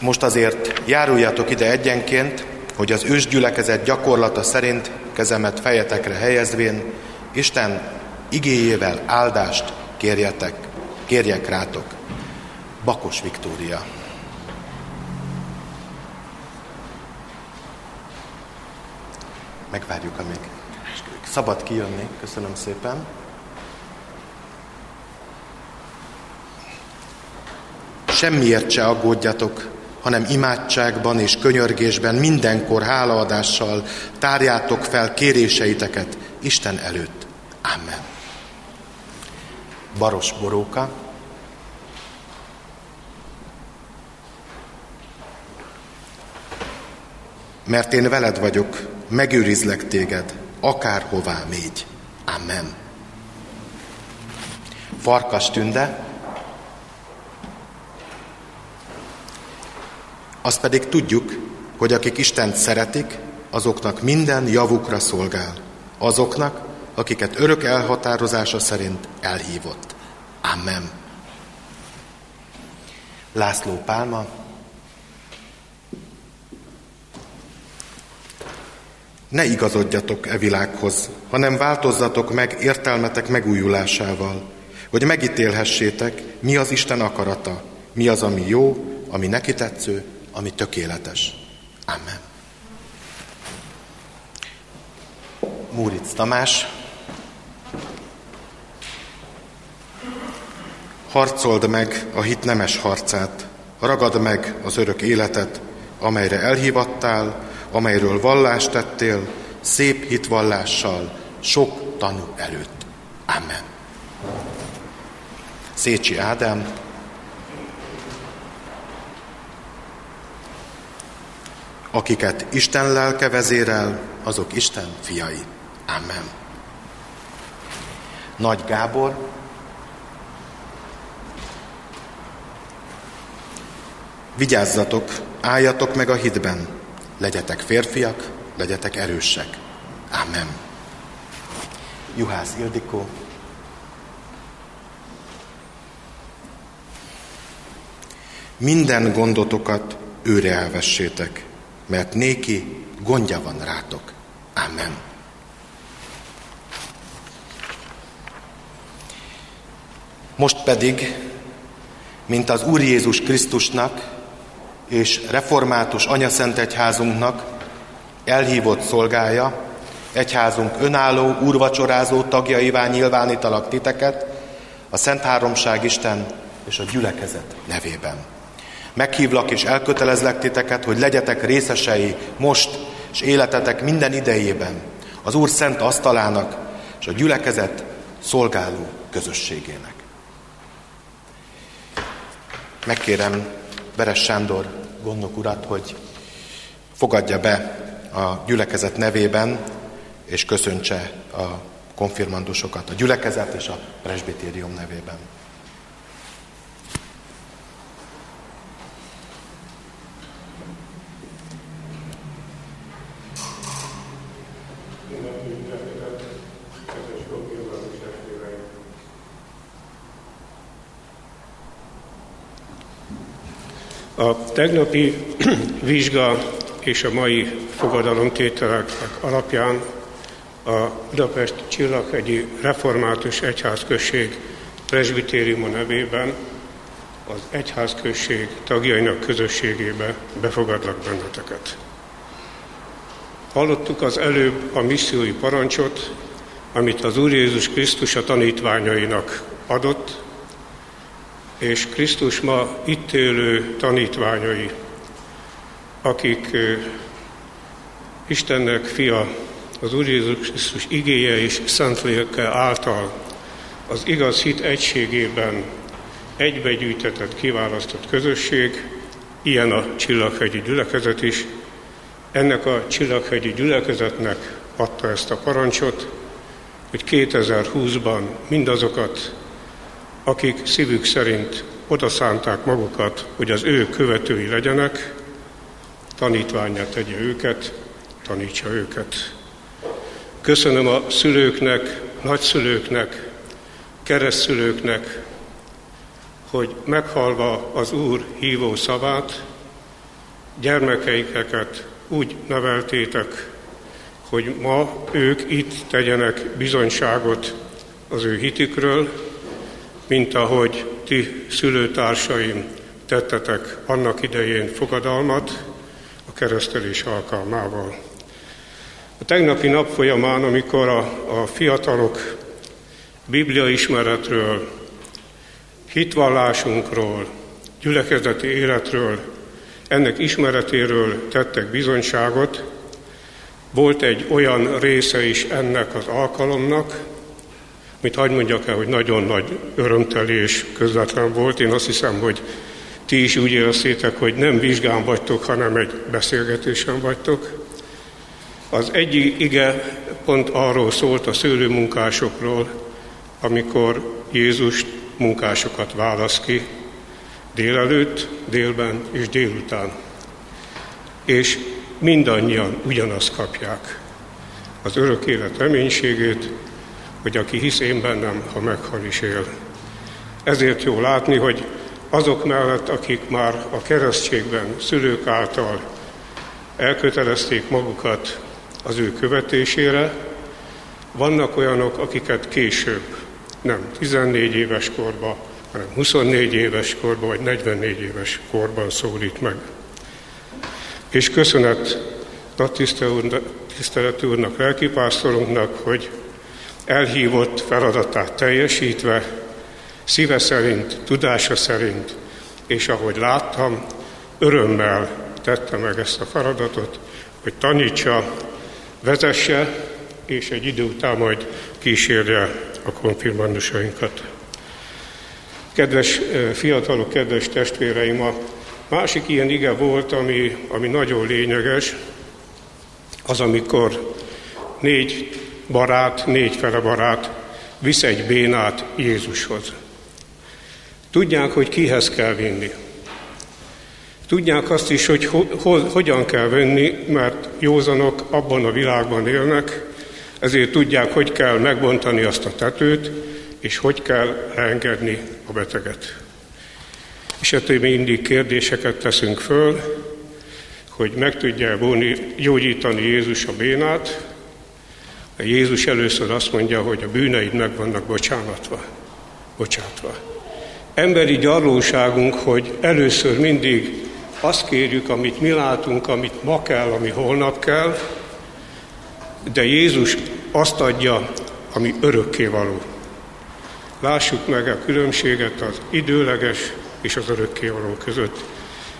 Most azért járuljatok ide egyenként, hogy az ősgyülekezet gyakorlata szerint kezemet fejetekre helyezvén Isten igéjével áldást kérjetek, kérjek rátok. Bakos Viktória. Megvárjuk, amíg szabad kijönni. Köszönöm szépen. Semmiért se aggódjatok, hanem imádságban és könyörgésben mindenkor hálaadással tárjátok fel kéréseiteket Isten előtt. Amen. Baros Boróka. Mert én veled vagyok, megőrizlek téged, akárhová mégy. Amen. Farkas Tünde. Azt pedig tudjuk, hogy akik Istent szeretik, azoknak minden javukra szolgál. Azoknak, akiket örök elhatározása szerint elhívott. Amen. László Pálma. Ne igazodjatok e világhoz, hanem változzatok meg értelmetek megújulásával, hogy megítélhessétek, mi az Isten akarata, mi az, ami jó, ami neki tetsző, ami tökéletes. Amen. Múric Tamás. Harcold meg a hit nemes harcát, ragad meg az örök életet, amelyre elhívattál, amelyről vallást tettél, szép hitvallással, sok tanú előtt. Amen. Szécsi Ádám, Akiket Isten lelke vezérel, azok Isten fiai. Amen. Nagy Gábor, Vigyázzatok, álljatok meg a hitben, legyetek férfiak, legyetek erősek. Amen. Juhász Ildikó. Minden gondotokat őre elvessétek, mert néki gondja van rátok. Amen. Most pedig, mint az Úr Jézus Krisztusnak és református anyaszent egyházunknak elhívott szolgája, egyházunk önálló, úrvacsorázó tagjaivá nyilvánítalak titeket, a Szent Háromság Isten és a gyülekezet nevében. Meghívlak és elkötelezlek titeket, hogy legyetek részesei most és életetek minden idejében az Úr szent asztalának és a gyülekezet szolgáló közösségének. Megkérem Veres Sándor gondnok urat, hogy fogadja be a gyülekezet nevében, és köszöntse a konfirmandusokat a gyülekezet és a presbitérium nevében. A tegnapi *clears throat* vizsga és a mai fogadalomtételek alapján a Budapest Csillaghegyi Református Egyházközség presbitériuma nevében az egyházközség tagjainak közösségébe befogadlak benneteket. Hallottuk az előbb a missziói parancsot, amit az Úr Jézus Krisztus a tanítványainak adott, és Krisztus ma itt élő tanítványai, akik Istennek fia, az Úr Jézus Krisztus igéje és szent lélke által az igaz hit egységében egybegyűjtetett, kiválasztott közösség, ilyen a Csillaghegyi gyülekezet is, ennek a Csillaghegyi gyülekezetnek adta ezt a parancsot, hogy 2020-ban mindazokat, akik szívük szerint odaszánták magukat, hogy az ő követői legyenek, tanítványát tegye őket, tanítsa őket. Köszönöm a szülőknek, nagyszülőknek, keresztszülőknek, hogy meghalva az Úr hívó szavát, gyermekeikeket úgy neveltétek, hogy ma ők itt tegyenek bizonyságot az ő hitükről, mint ahogy ti szülőtársaim tettetek annak idején fogadalmat a keresztelés alkalmával. A tegnapi nap folyamán, amikor a, a fiatalok Biblia ismeretről, hitvallásunkról, gyülekezeti életről, ennek ismeretéről tettek bizonyságot, volt egy olyan része is ennek az alkalomnak, mit hagyd mondjak el, hogy nagyon nagy örömteli és közvetlen volt. Én azt hiszem, hogy ti is úgy éreztétek, hogy nem vizsgán vagytok, hanem egy beszélgetésen vagytok. Az egyik ige pont arról szólt a szőlőmunkásokról, amikor Jézus munkásokat válasz ki délelőtt, délben és délután. És mindannyian ugyanazt kapják. Az örök élet reménységét, hogy aki hisz én bennem, ha meghal is él. Ezért jó látni, hogy azok mellett, akik már a keresztségben szülők által elkötelezték magukat az ő követésére, vannak olyanok, akiket később, nem 14 éves korban, hanem 24 éves korban, vagy 44 éves korban szólít meg. És köszönet a tisztelet úrnak, lelkipásztorunknak, hogy elhívott feladatát teljesítve, szíve szerint, tudása szerint, és ahogy láttam, örömmel tette meg ezt a feladatot, hogy tanítsa, vezesse, és egy idő után majd kísérje a konfirmandusainkat. Kedves fiatalok, kedves testvéreim, a másik ilyen ige volt, ami, ami nagyon lényeges, az, amikor négy barát, négyfele barát visz egy bénát Jézushoz. Tudják, hogy kihez kell vinni. Tudják azt is, hogy ho, ho, hogyan kell venni, mert józanok abban a világban élnek, ezért tudják, hogy kell megbontani azt a tetőt, és hogy kell engedni a beteget. És ettől mindig kérdéseket teszünk föl, hogy meg tudja volni, gyógyítani Jézus a bénát. A Jézus először azt mondja, hogy a bűneid meg vannak bocsánatva. bocsátva. Emberi gyarlóságunk, hogy először mindig azt kérjük, amit mi látunk, amit ma kell, ami holnap kell, de Jézus azt adja, ami örökké való. Lássuk meg a különbséget az időleges és az örökkévaló között.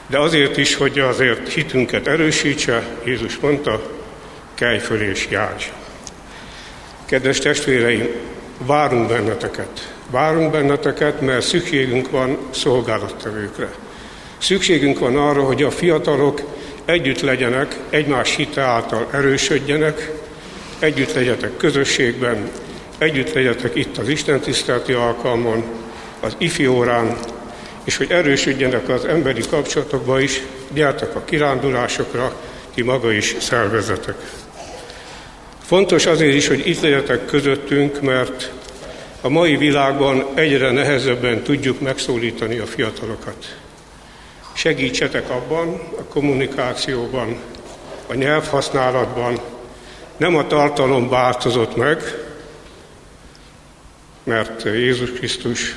De azért is, hogy azért hitünket erősítse, Jézus mondta, kelj föl és járj. Kedves testvéreim, várunk benneteket. Várunk benneteket, mert szükségünk van szolgálattevőkre. Szükségünk van arra, hogy a fiatalok együtt legyenek, egymás hite által erősödjenek, együtt legyetek közösségben, együtt legyetek itt az Isten tiszteleti alkalmon, az ifi órán, és hogy erősödjenek az emberi kapcsolatokba is, gyertek a kirándulásokra, ti maga is szervezetek. Fontos azért is, hogy itt legyetek közöttünk, mert a mai világban egyre nehezebben tudjuk megszólítani a fiatalokat. Segítsetek abban, a kommunikációban, a nyelvhasználatban. Nem a tartalom változott meg, mert Jézus Krisztus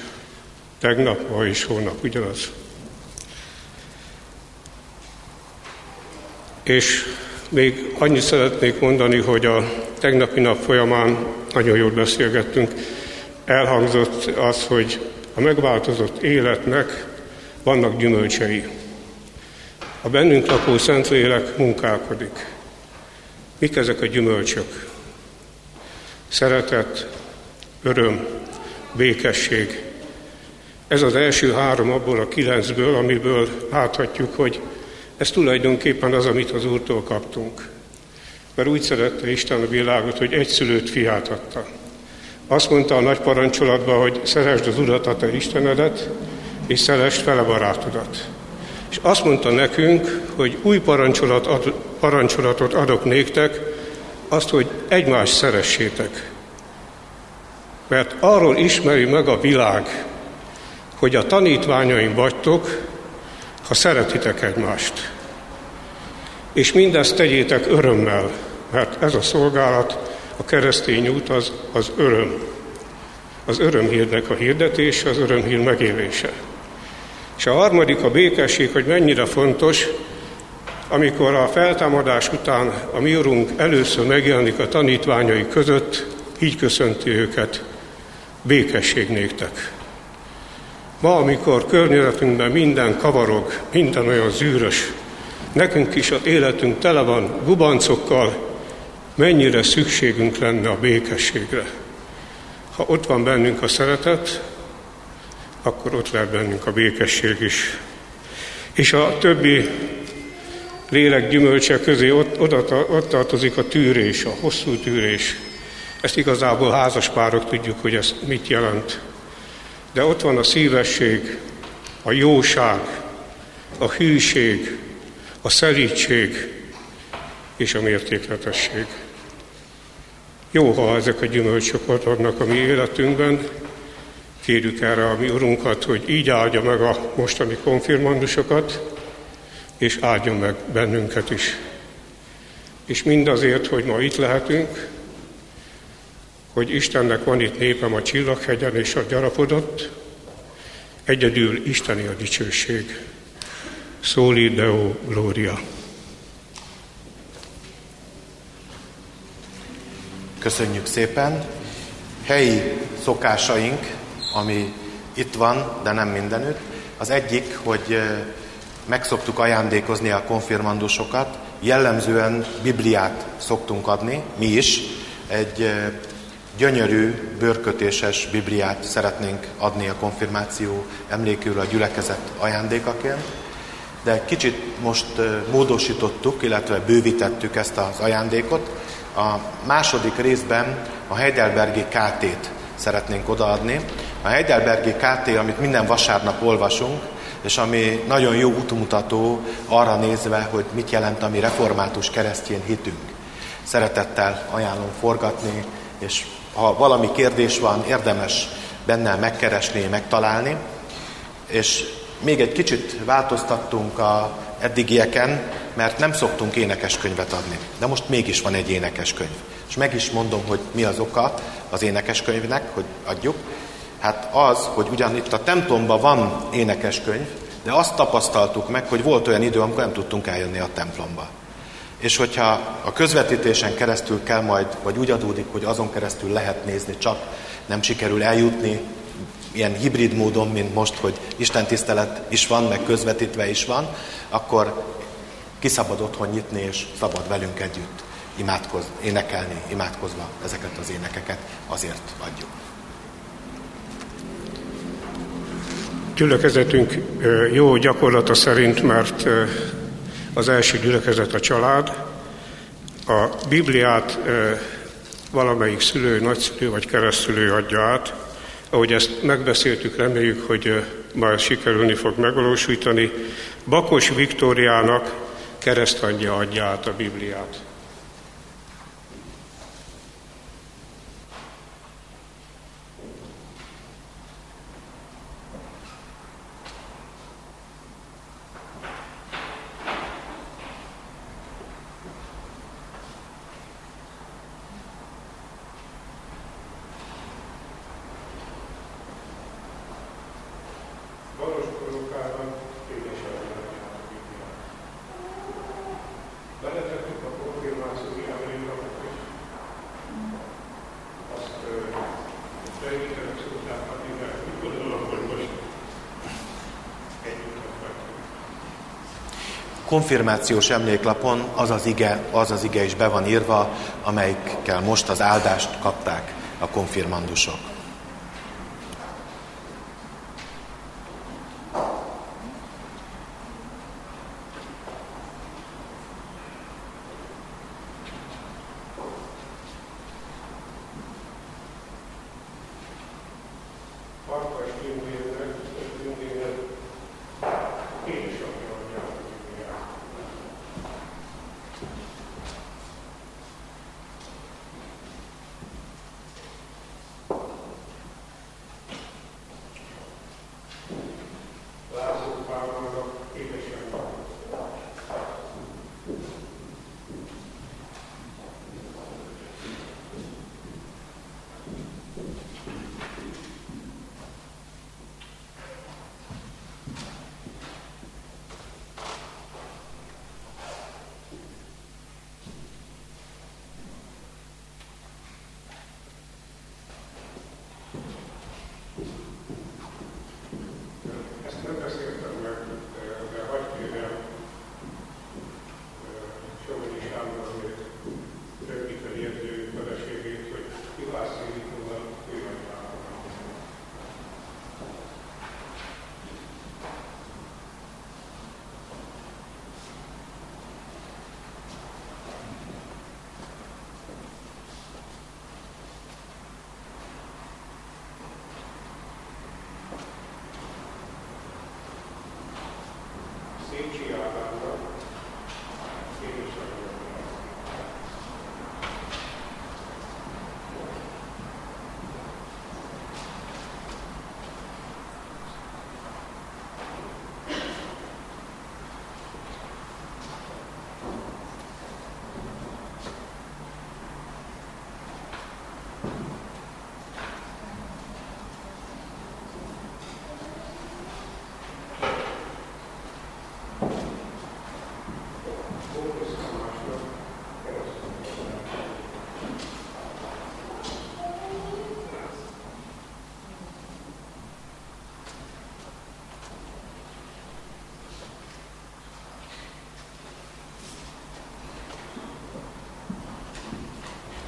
tegnap, ma és holnap ugyanaz. És még annyit szeretnék mondani, hogy a tegnapi nap folyamán nagyon jól beszélgettünk. Elhangzott az, hogy a megváltozott életnek vannak gyümölcsei. A bennünk lakó Szentlélek munkálkodik. Mik ezek a gyümölcsök? Szeretet, öröm, békesség. Ez az első három abból a kilencből, amiből láthatjuk, hogy ez tulajdonképpen az, amit az Úrtól kaptunk. Mert úgy szerette Isten a világot, hogy egy szülőt fiát adta. Azt mondta a nagy parancsolatban, hogy szeresd az Urat, a te Istenedet, és szeresd fele barátodat. És azt mondta nekünk, hogy új parancsolat ad, parancsolatot adok néktek, azt, hogy egymást szeressétek. Mert arról ismeri meg a világ, hogy a tanítványaim vagytok, ha szeretitek egymást. És mindezt tegyétek örömmel, mert ez a szolgálat, a keresztény út az, az öröm. Az örömhírnek a hirdetése, az örömhír megélése. És a harmadik a békesség, hogy mennyire fontos, amikor a feltámadás után a mi urunk először megjelenik a tanítványai között, így köszönti őket, békesség néktek. Ma, amikor környezetünkben minden kavarog, minden olyan zűrös, nekünk is az életünk tele van gubancokkal, mennyire szükségünk lenne a békességre. Ha ott van bennünk a szeretet, akkor ott lehet bennünk a békesség is. És a többi lélek gyümölcse közé ott, oda, ott tartozik a tűrés, a hosszú tűrés. Ezt igazából házaspárok tudjuk, hogy ez mit jelent. De ott van a szívesség, a jóság, a hűség, a szelítség és a mértékletesség. Jó, ha ezek a gyümölcsök ott vannak a mi életünkben, kérjük erre a mi Urunkat, hogy így áldja meg a mostani konfirmandusokat, és áldjon meg bennünket is. És mindazért, hogy ma itt lehetünk, hogy Istennek van itt népem a Csillaghegyen és a gyarapodott, egyedül Isteni a dicsőség. Szóli Deo Gloria. Köszönjük szépen. Helyi szokásaink, ami itt van, de nem mindenütt. Az egyik, hogy meg szoktuk ajándékozni a konfirmandusokat, jellemzően Bibliát szoktunk adni, mi is. Egy gyönyörű, bőrkötéses Bibliát szeretnénk adni a konfirmáció emlékül a gyülekezet ajándékaként, de kicsit most módosítottuk, illetve bővítettük ezt az ajándékot. A második részben a Heidelbergi KT-t szeretnénk odaadni. A Heidelbergi KT, amit minden vasárnap olvasunk, és ami nagyon jó útmutató arra nézve, hogy mit jelent a mi református keresztény hitünk. Szeretettel ajánlom forgatni, és ha valami kérdés van, érdemes benne megkeresni, megtalálni. És még egy kicsit változtattunk a eddigieken, mert nem szoktunk énekeskönyvet adni. De most mégis van egy énekeskönyv. És meg is mondom, hogy mi az oka az énekeskönyvnek, hogy adjuk. Hát az, hogy ugyan itt a templomban van énekeskönyv, de azt tapasztaltuk meg, hogy volt olyan idő, amikor nem tudtunk eljönni a templomba. És hogyha a közvetítésen keresztül kell majd, vagy úgy adódik, hogy azon keresztül lehet nézni, csak nem sikerül eljutni, ilyen hibrid módon, mint most, hogy Isten tisztelet is van, meg közvetítve is van, akkor kiszabad otthon nyitni, és szabad velünk együtt imádkoz, énekelni, imádkozva ezeket az énekeket, azért adjuk. Gyülekezetünk jó gyakorlata szerint, mert az első gyülekezet a család, a Bibliát valamelyik szülő, nagyszülő vagy keresztülő adja át. Ahogy ezt megbeszéltük, reméljük, hogy már sikerülni fog megvalósítani. Bakos Viktóriának keresztanyja adja át a Bibliát. Konfirmációs emléklapon az az ige, az az ige is be van írva, amelyikkel most az áldást kapták a konfirmandusok. ああなるほど。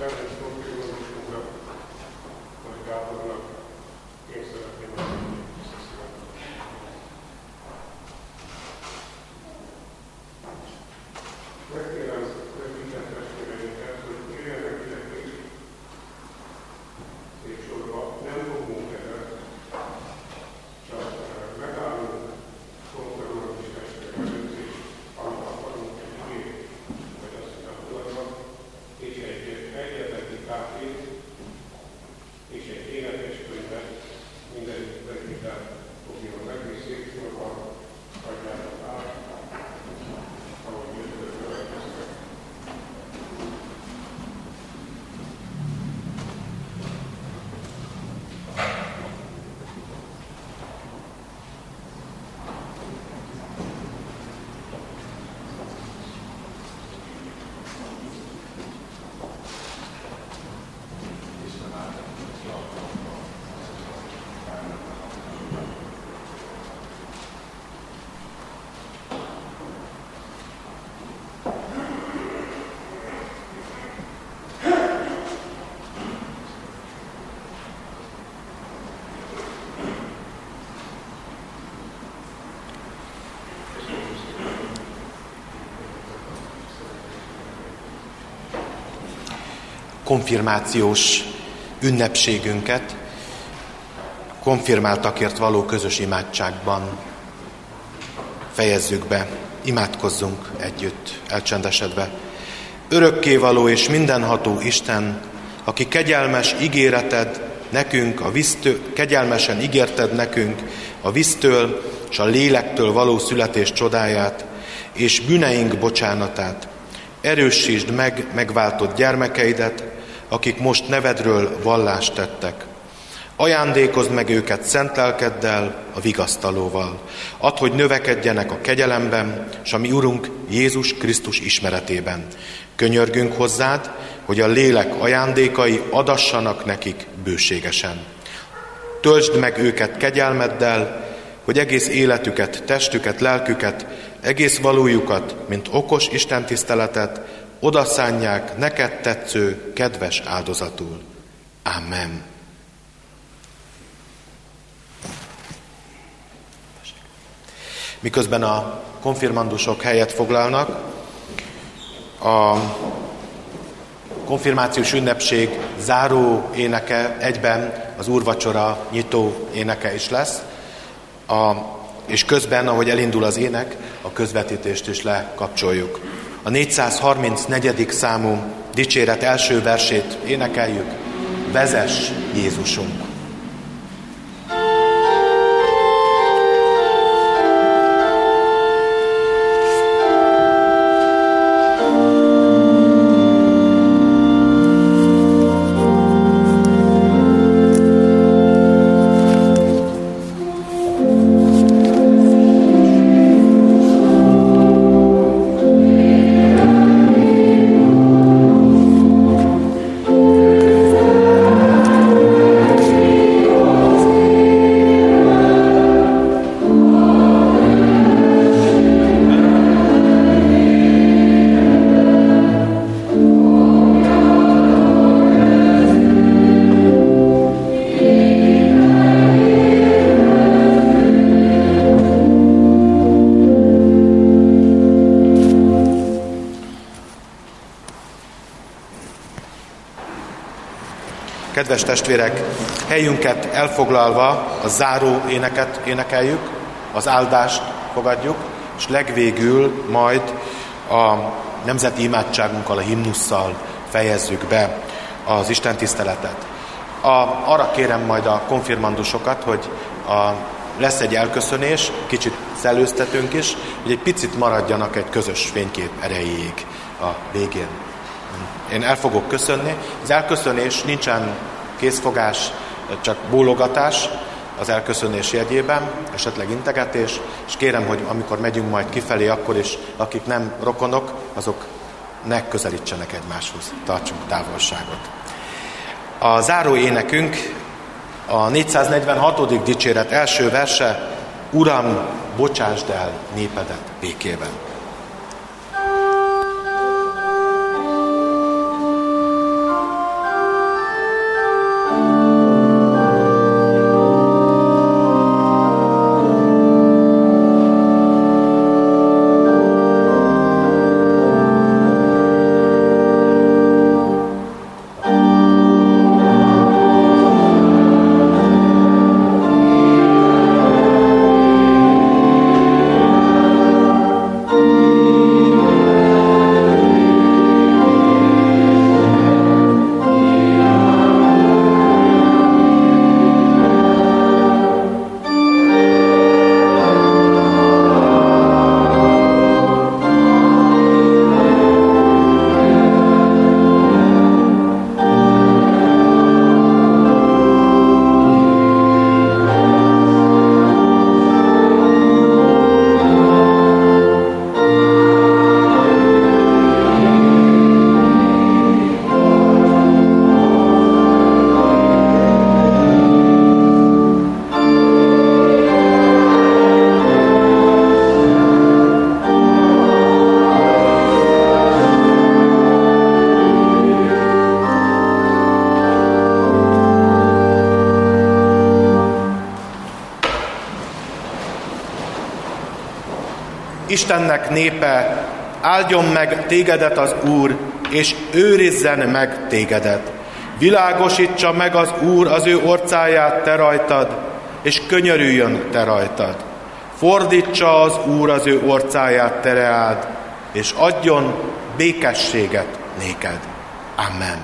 Perfect. Konfirmációs ünnepségünket konfirmáltakért való közös imádságban fejezzük be. Imádkozzunk együtt, elcsendesedve. Örökkévaló és mindenható Isten, aki kegyelmes ígéreted nekünk, a víztől, kegyelmesen ígérted nekünk a víztől és a lélektől való születés csodáját, és bűneink bocsánatát. Erősítsd meg megváltott gyermekeidet, akik most nevedről vallást tettek. Ajándékozd meg őket szent lelkeddel, a vigasztalóval. Add, hogy növekedjenek a kegyelemben, és a mi Urunk Jézus Krisztus ismeretében. Könyörgünk hozzád, hogy a lélek ajándékai adassanak nekik bőségesen. Töltsd meg őket kegyelmeddel, hogy egész életüket, testüket, lelküket, egész valójukat, mint okos istentiszteletet, odaszánják neked tetsző, kedves áldozatul. Amen. Miközben a konfirmandusok helyet foglalnak, a konfirmációs ünnepség záró éneke egyben az úrvacsora nyitó éneke is lesz, a, és közben, ahogy elindul az ének, a közvetítést is lekapcsoljuk. A 434. számú dicséret első versét énekeljük. Vezes Jézusunk! Kedves testvérek, helyünket elfoglalva a záró éneket énekeljük, az áldást fogadjuk, és legvégül majd a nemzeti imádságunkkal, a himnusszal fejezzük be az Isten tiszteletet. A, arra kérem majd a konfirmandusokat, hogy a, lesz egy elköszönés, kicsit szellőztetünk is, hogy egy picit maradjanak egy közös fénykép erejéig a végén. Én el fogok köszönni. Az elköszönés nincsen készfogás, csak bólogatás az elköszönés jegyében, esetleg integetés, és kérem, hogy amikor megyünk majd kifelé, akkor is, akik nem rokonok, azok ne közelítsenek egymáshoz, tartsunk távolságot. A záró énekünk a 446. dicséret első verse, Uram, bocsásd el népedet békében. Istennek népe, áldjon meg tégedet az Úr, és őrizzen meg tégedet. Világosítsa meg az Úr az ő orcáját te rajtad, és könyörüljön te rajtad. Fordítsa az Úr az ő orcáját te reád, és adjon békességet néked. Amen.